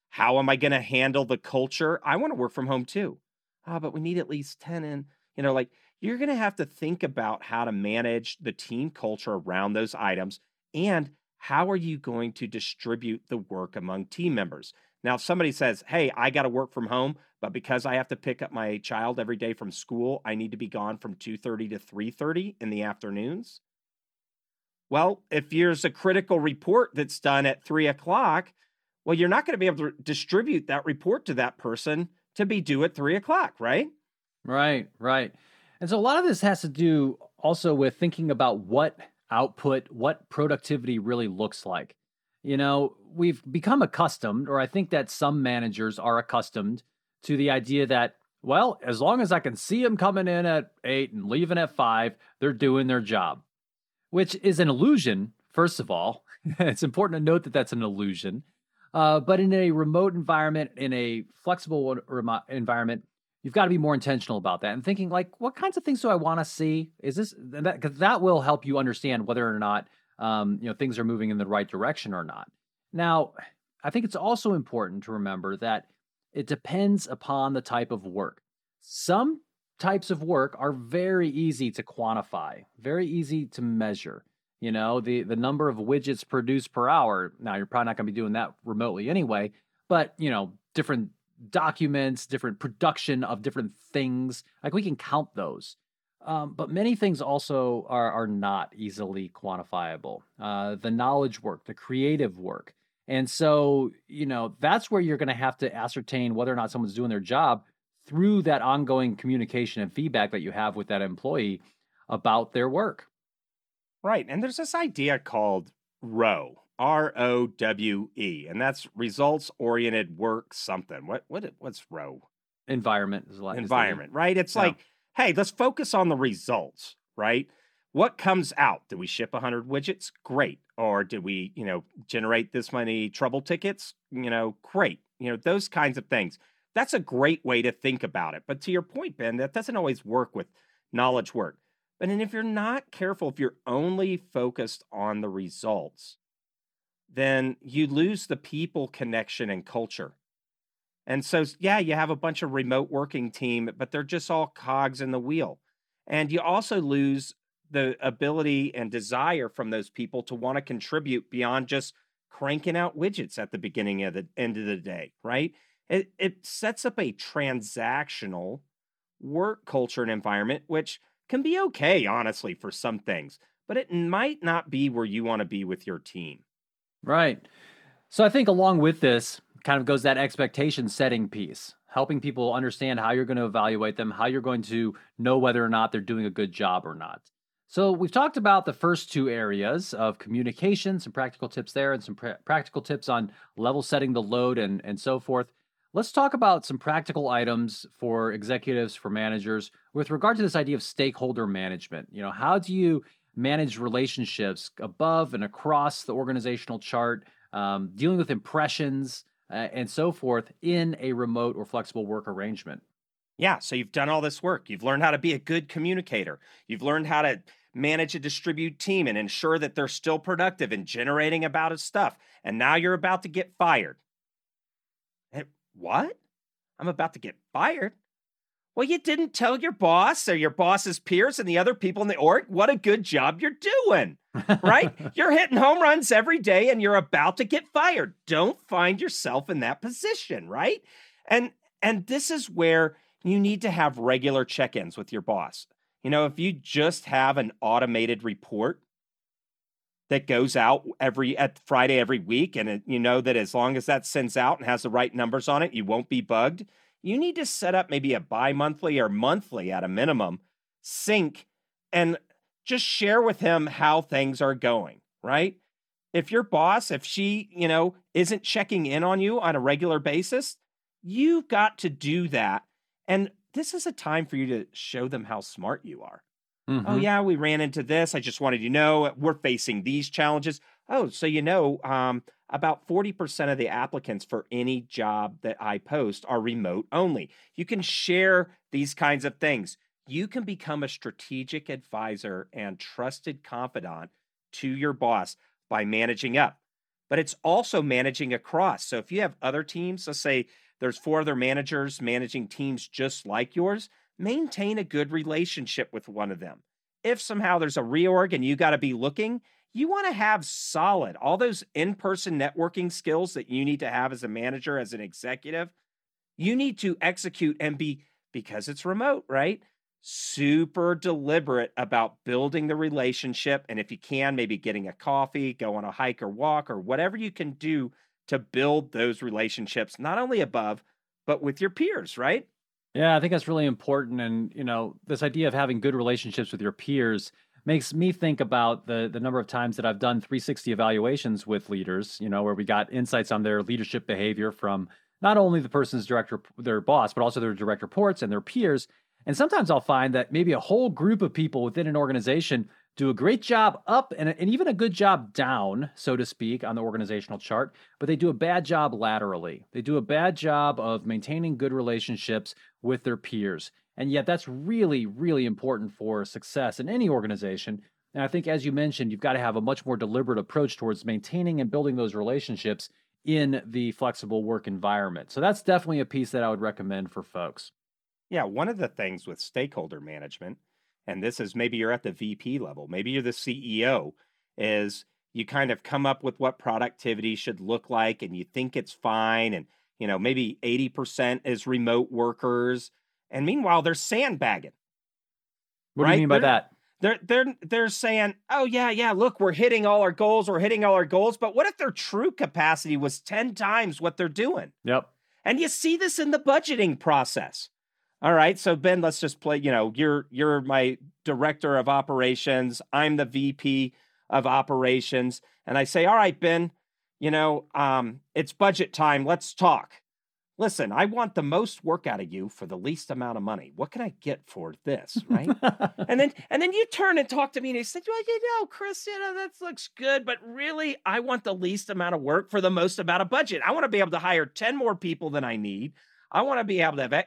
Speaker 2: How am I going to handle the culture? I want to work from home too. Ah, oh, but we need at least 10 in, you know, like you're going to have to think about how to manage the team culture around those items and how are you going to distribute the work among team members. Now, if somebody says, Hey, I got to work from home, but because I have to pick up my child every day from school, I need to be gone from 2:30 to 3:30 in the afternoons. Well, if there's a critical report that's done at three o'clock, well, you're not going to be able to distribute that report to that person to be due at three o'clock, right?
Speaker 1: Right, right. And so a lot of this has to do also with thinking about what output, what productivity really looks like. You know, we've become accustomed, or I think that some managers are accustomed to the idea that, well, as long as I can see them coming in at eight and leaving at five, they're doing their job, which is an illusion, first of all. it's important to note that that's an illusion. Uh, but in a remote environment, in a flexible environment, you've got to be more intentional about that and thinking like, what kinds of things do I want to see? Is this that because that will help you understand whether or not um, you know things are moving in the right direction or not. Now, I think it's also important to remember that it depends upon the type of work. Some types of work are very easy to quantify, very easy to measure. You know, the the number of widgets produced per hour. Now, you're probably not going to be doing that remotely anyway, but you know, different documents, different production of different things. Like we can count those. Um, but many things also are, are not easily quantifiable. Uh, the knowledge work, the creative work. And so, you know, that's where you're going to have to ascertain whether or not someone's doing their job through that ongoing communication and feedback that you have with that employee about their work.
Speaker 2: Right. And there's this idea called ROWE, R O W E, and that's results oriented work something. What what what's row?
Speaker 1: Environment is
Speaker 2: like environment, right? It's yeah. like, hey, let's focus on the results, right? What comes out? Did we ship 100 widgets? Great. Or did we, you know, generate this many trouble tickets? You know, great. You know, those kinds of things. That's a great way to think about it. But to your point, Ben, that doesn't always work with knowledge work. But and if you're not careful, if you're only focused on the results, then you lose the people connection and culture. And so, yeah, you have a bunch of remote working team, but they're just all cogs in the wheel. And you also lose the ability and desire from those people to want to contribute beyond just cranking out widgets at the beginning of the end of the day, right? It, it sets up a transactional work culture and environment, which can be okay, honestly, for some things, but it might not be where you want to be with your team.
Speaker 1: Right. So I think along with this kind of goes that expectation setting piece, helping people understand how you're going to evaluate them, how you're going to know whether or not they're doing a good job or not. So we've talked about the first two areas of communication, some practical tips there, and some pr- practical tips on level setting the load and, and so forth. Let's talk about some practical items for executives, for managers, with regard to this idea of stakeholder management. You know, how do you manage relationships above and across the organizational chart, um, dealing with impressions uh, and so forth in a remote or flexible work arrangement.
Speaker 2: Yeah, so you've done all this work. You've learned how to be a good communicator. You've learned how to manage a distribute team and ensure that they're still productive and generating about stuff. And now you're about to get fired. what? I'm about to get fired? Well, you didn't tell your boss or your boss's peers and the other people in the org what a good job you're doing, right? you're hitting home runs every day and you're about to get fired. Don't find yourself in that position, right? And and this is where you need to have regular check-ins with your boss. You know, if you just have an automated report that goes out every at Friday every week and it, you know that as long as that sends out and has the right numbers on it, you won't be bugged you need to set up maybe a bi monthly or monthly at a minimum sync and just share with him how things are going, right? If your boss, if she, you know, isn't checking in on you on a regular basis, you've got to do that. And this is a time for you to show them how smart you are. Oh, mm-hmm. Oh, yeah, we ran into this. I just wanted you to know we're facing these challenges. Oh, so you know, um, about 40% of the applicants for any job that I post are remote only. You can share these kinds of things. You can become a strategic advisor and trusted confidant to your boss by managing up. But it's also managing across. So if you have other teams, let's say there's four other managers managing teams just like yours, maintain a good relationship with one of them. If somehow there's a reorg and you got to be looking, you want to have solid, all those in person networking skills that you need to have as a manager, as an executive. You need to execute and be, because it's remote, right? super deliberate about building the relationship. And if you can, maybe getting a coffee, go on a hike or walk, or whatever you can do to build those relationships, not only above, but with your peers, right?
Speaker 1: Yeah, I think that's really important. And, you know, this idea of having good relationships with your peers makes me think about the the number of times that I've done 360 evaluations with leaders, you know, where we got insights on their leadership behavior from not only the person's director their boss, but also their direct reports and their peers. And sometimes I'll find that maybe a whole group of people within an organization do a great job up and, and even a good job down, so to speak, on the organizational chart, but they do a bad job laterally. They do a bad job of maintaining good relationships with their peers. And yet, that's really, really important for success in any organization. And I think, as you mentioned, you've got to have a much more deliberate approach towards maintaining and building those relationships in the flexible work environment. So, that's definitely a piece that I would recommend for folks.
Speaker 2: Yeah, one of the things with stakeholder management, and this is maybe you're at the VP level, maybe you're the CEO, is you kind of come up with what productivity should look like and you think it's fine. And, you know, maybe 80% is remote workers. And meanwhile, they're sandbagging.
Speaker 1: What right? do you mean by
Speaker 2: they're,
Speaker 1: that?
Speaker 2: They're they're they're saying, "Oh yeah, yeah, look, we're hitting all our goals, we're hitting all our goals." But what if their true capacity was 10 times what they're doing?
Speaker 1: Yep.
Speaker 2: And you see this in the budgeting process. All right, so Ben, let's just play, you know, you're you're my director of operations, I'm the VP of operations, and I say, "All right, Ben, you know, um it's budget time, let's talk." Listen, I want the most work out of you for the least amount of money. What can I get for this? Right. and then and then you turn and talk to me and you say, Well, you know, Chris, you know, that looks good, but really I want the least amount of work for the most amount of budget. I want to be able to hire 10 more people than I need. I want to be able to have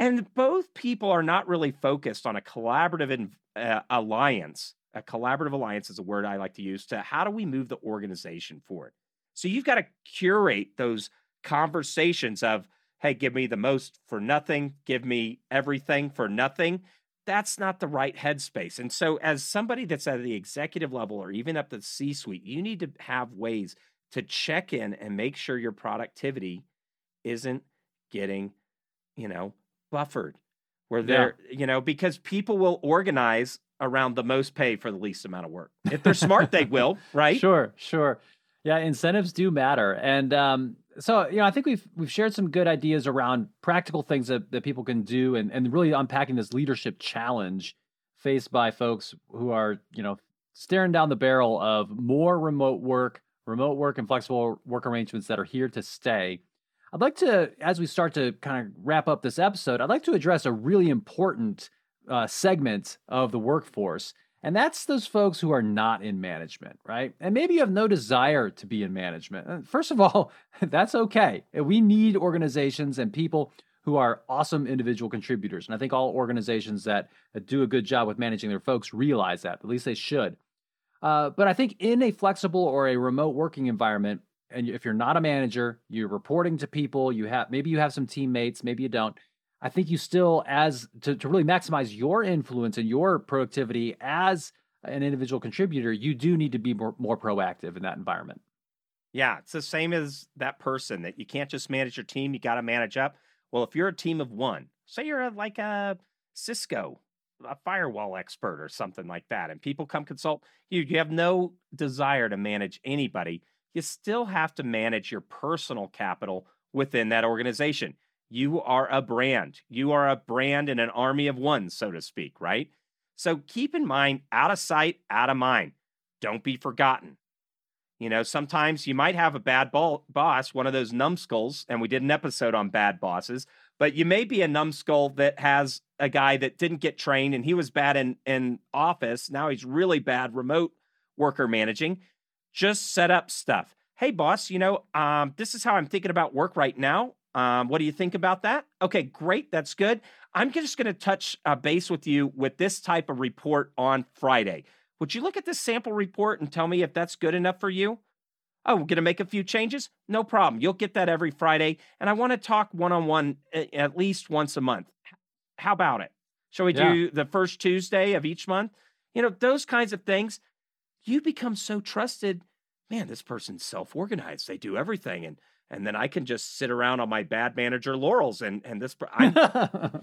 Speaker 2: and both people are not really focused on a collaborative uh, alliance. A collaborative alliance is a word I like to use to how do we move the organization forward? So you've got to curate those conversations of, hey, give me the most for nothing, give me everything for nothing. That's not the right headspace. And so, as somebody that's at the executive level or even up the C suite, you need to have ways to check in and make sure your productivity isn't getting, you know, buffered where they're, yeah. you know, because people will organize around the most pay for the least amount of work. If they're smart, they will, right?
Speaker 1: Sure, sure. Yeah, incentives do matter. And um, so you know, I think we've we've shared some good ideas around practical things that, that people can do and, and really unpacking this leadership challenge faced by folks who are, you know, staring down the barrel of more remote work, remote work and flexible work arrangements that are here to stay. I'd like to, as we start to kind of wrap up this episode, I'd like to address a really important uh, segment of the workforce. And that's those folks who are not in management, right? And maybe you have no desire to be in management. Uh, first of all, that's okay. Uh, we need organizations and people who are awesome individual contributors. And I think all organizations that, uh, do a good job with managing their folks realize that. At least they should. Uh, but I think in a flexible or a remote working environment, and if you're not a manager, you're reporting to people, you have maybe you have some teammates, maybe you don't I think you still, as to, to really maximize your influence and your productivity as an individual contributor, you do need to be more, more proactive in that environment.
Speaker 2: Yeah, it's the same as that person that you can't just manage your team, you got to manage up. Well, if you're a team of one, say you're a, like a Cisco, a firewall expert or something like that, and people come consult you, you have no desire to manage anybody, you still have to manage your personal capital within that organization. You are a brand. You are a brand in an army of one, so to speak, right? So keep in mind, out of sight, out of mind. Don't be forgotten. You know, sometimes you might have a bad ball, boss, one of those numbskulls, and we did an episode on bad bosses, but you may be a numbskull that has a guy that didn't get trained and he was bad in, in office. Now he's really bad remote worker managing. Just set up stuff. Hey, boss, you know, um, this is how I'm thinking about work right now. Um, what do you think about that? Okay, great. That's good. I'm just going to touch uh, base with you with this type of report on Friday. Would you look at this sample report and tell me if that's good enough for you? Oh, we're going to make a few changes? No problem. You'll get that every Friday. And I want to talk one on one at least once a month. How about it? Shall we yeah. do the first Tuesday of each month? You know, those kinds of things. You become so trusted. Man, this person's self organized. They do everything. And and then I can just sit around on my bad manager laurels. And and this, I'm,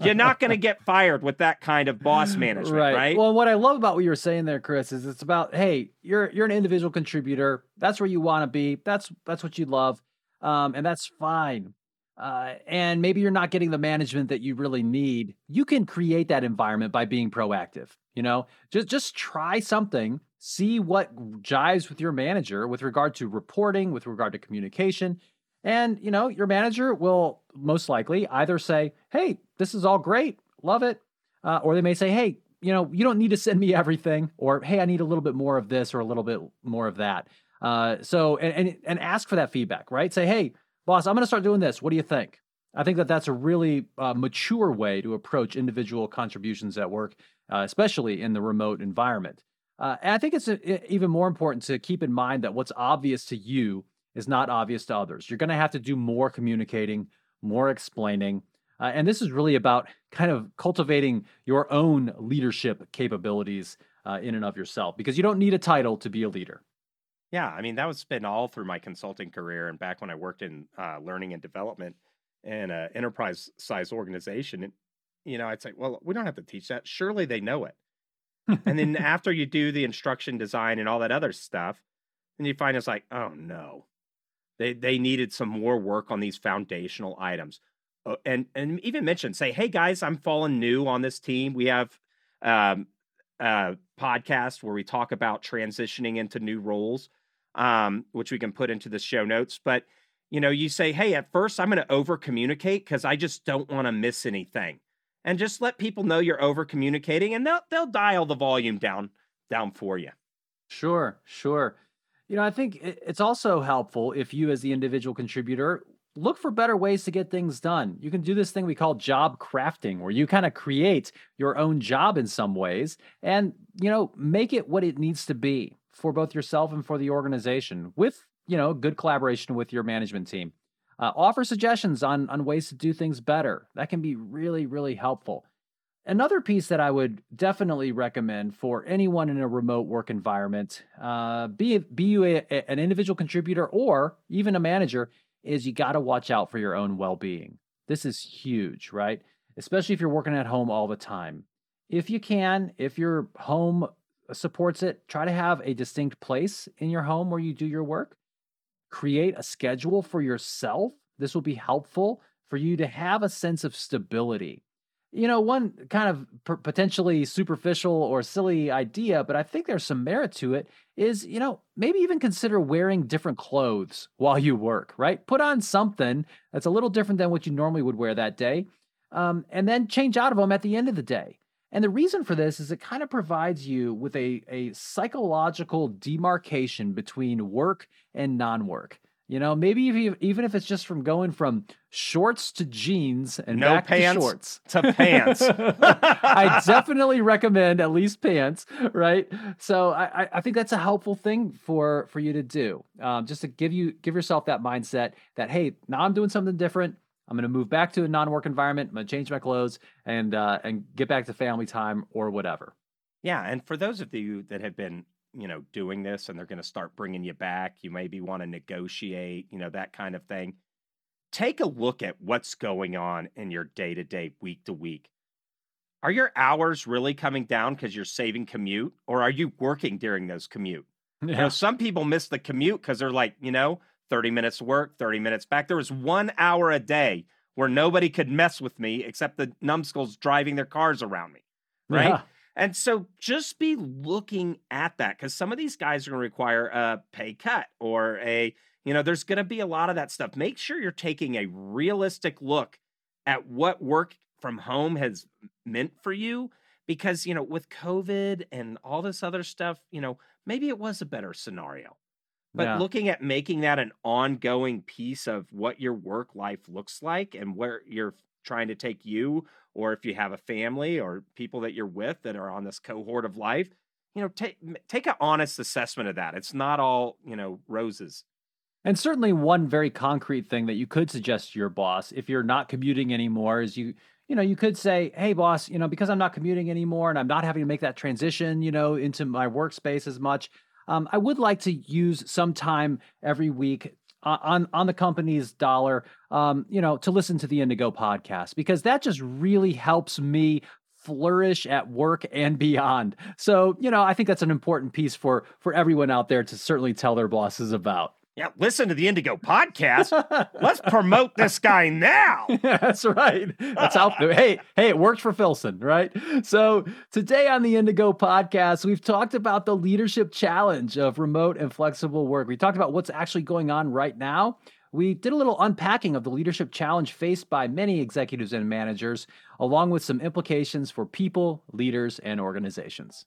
Speaker 2: you're not going to get fired with that kind of boss management, right. right?
Speaker 1: Well, what I love about what you were saying there, Chris, is it's about hey, you're you're an individual contributor. That's where you want to be. That's that's what you love, um, and that's fine. Uh, and maybe you're not getting the management that you really need. You can create that environment by being proactive. You know, just just try something, see what jives with your manager with regard to reporting, with regard to communication and, you know, your manager will most likely either say, hey, this is all great, love it. Uh, or they may say, hey, you know, you don't need to send me everything, or hey, I need a little bit more of this or a little bit more of that. Uh, so, and, and, and ask for that feedback, right? Say, hey, boss, I'm going to start doing this. What do you think? I think that that's a really uh, mature way to approach individual contributions at work, uh, especially in the remote environment. Uh, and I think it's a, uh, even more important to keep in mind that what's obvious to you is not obvious to others. You're going to have to do more communicating, more explaining. Uh, and this is really about kind of cultivating your own leadership capabilities uh, in and of yourself because you don't need a title to be a leader.
Speaker 2: Yeah, I mean, that was been all through my consulting career and back when I worked in uh, learning and development in an enterprise size organization. And, you know, I'd say, well, we don't have to teach that. Surely they know it. and then after you do the instruction design and all that other stuff, then you find it's like, oh no, they they needed some more work on these foundational items, uh, and and even mention say, hey guys, I'm falling new on this team. We have um, a podcast where we talk about transitioning into new roles, um, which we can put into the show notes. But you know, you say, hey, at first I'm going to over communicate because I just don't want to miss anything, and just let people know you're over communicating, and they'll they'll dial the volume down down for you.
Speaker 1: Sure, sure. You know, I think it's also helpful if you, as the individual contributor, look for better ways to get things done. You can do this thing we call job crafting, where you kind of create your own job in some ways and, you know, make it what it needs to be for both yourself and for the organization with, you know, good collaboration with your management team. Uh, offer suggestions on, on ways to do things better. That can be really, really helpful. Another piece that I would definitely recommend for anyone in a remote work environment, uh, be be you a, a, an individual contributor or even a manager, is you got to watch out for your own well-being. This is huge, right? Especially if you're working at home all the time. If you can, if your home supports it, try to have a distinct place in your home where you do your work. Create a schedule for yourself. This will be helpful for you to have a sense of stability you know, one kind of p- potentially superficial or silly idea, but I think there's some merit to it is, you know, maybe even consider wearing different clothes while you work, right? Put on something that's a little different than what you normally would wear that day, um, and then change out of them at the end of the day. And the reason for this is it kind of provides you with a, a psychological demarcation between work and non work. You know, maybe you, even if it's just from going from shorts to jeans and
Speaker 2: no
Speaker 1: back
Speaker 2: pants
Speaker 1: to shorts
Speaker 2: to pants.
Speaker 1: I definitely recommend at least pants, right? So I, I think that's a helpful thing for for you to do, um, just to give you give yourself that mindset that hey, now I'm doing something different. I'm going to move back to a non-work environment. I'm going to change my clothes and uh, and get back to family time or whatever.
Speaker 2: Yeah, and for those of you that have been you know, doing this and they're going to start bringing you back. You maybe want to negotiate, you know, that kind of thing. Take a look at what's going on in your day to day, week to week. Are your hours really coming down because you're saving commute or are you working during those commute? Yeah. You know, some people miss the commute because they're like, you know, 30 minutes work, 30 minutes back. There was one hour a day where nobody could mess with me except the numbskulls driving their cars around me. Right. Yeah. And so just be looking at that because some of these guys are going to require a pay cut or a, you know, there's going to be a lot of that stuff. Make sure you're taking a realistic look at what work from home has meant for you because, you know, with COVID and all this other stuff, you know, maybe it was a better scenario. But yeah. looking at making that an ongoing piece of what your work life looks like and where you're trying to take you or if you have a family or people that you're with that are on this cohort of life, you know, take take an honest assessment of that. It's not all, you know, roses.
Speaker 1: And certainly one very concrete thing that you could suggest to your boss if you're not commuting anymore is you you know, you could say, "Hey boss, you know, because I'm not commuting anymore and I'm not having to make that transition, you know, into my workspace as much, um, I would like to use some time every week on on the company's dollar, um, you know, to listen to the Indigo podcast because that just really helps me flourish at work and beyond. So, you know, I think that's an important piece for for everyone out there to certainly tell their bosses about.
Speaker 2: Yeah, listen to the Indigo podcast. Let's promote this guy now.
Speaker 1: That's right. That's how. hey, hey, it worked for Filson, right? So today on the Indigo podcast, we've talked about the leadership challenge of remote and flexible work. We talked about what's actually going on right now. We did a little unpacking of the leadership challenge faced by many executives and managers, along with some implications for people, leaders, and organizations.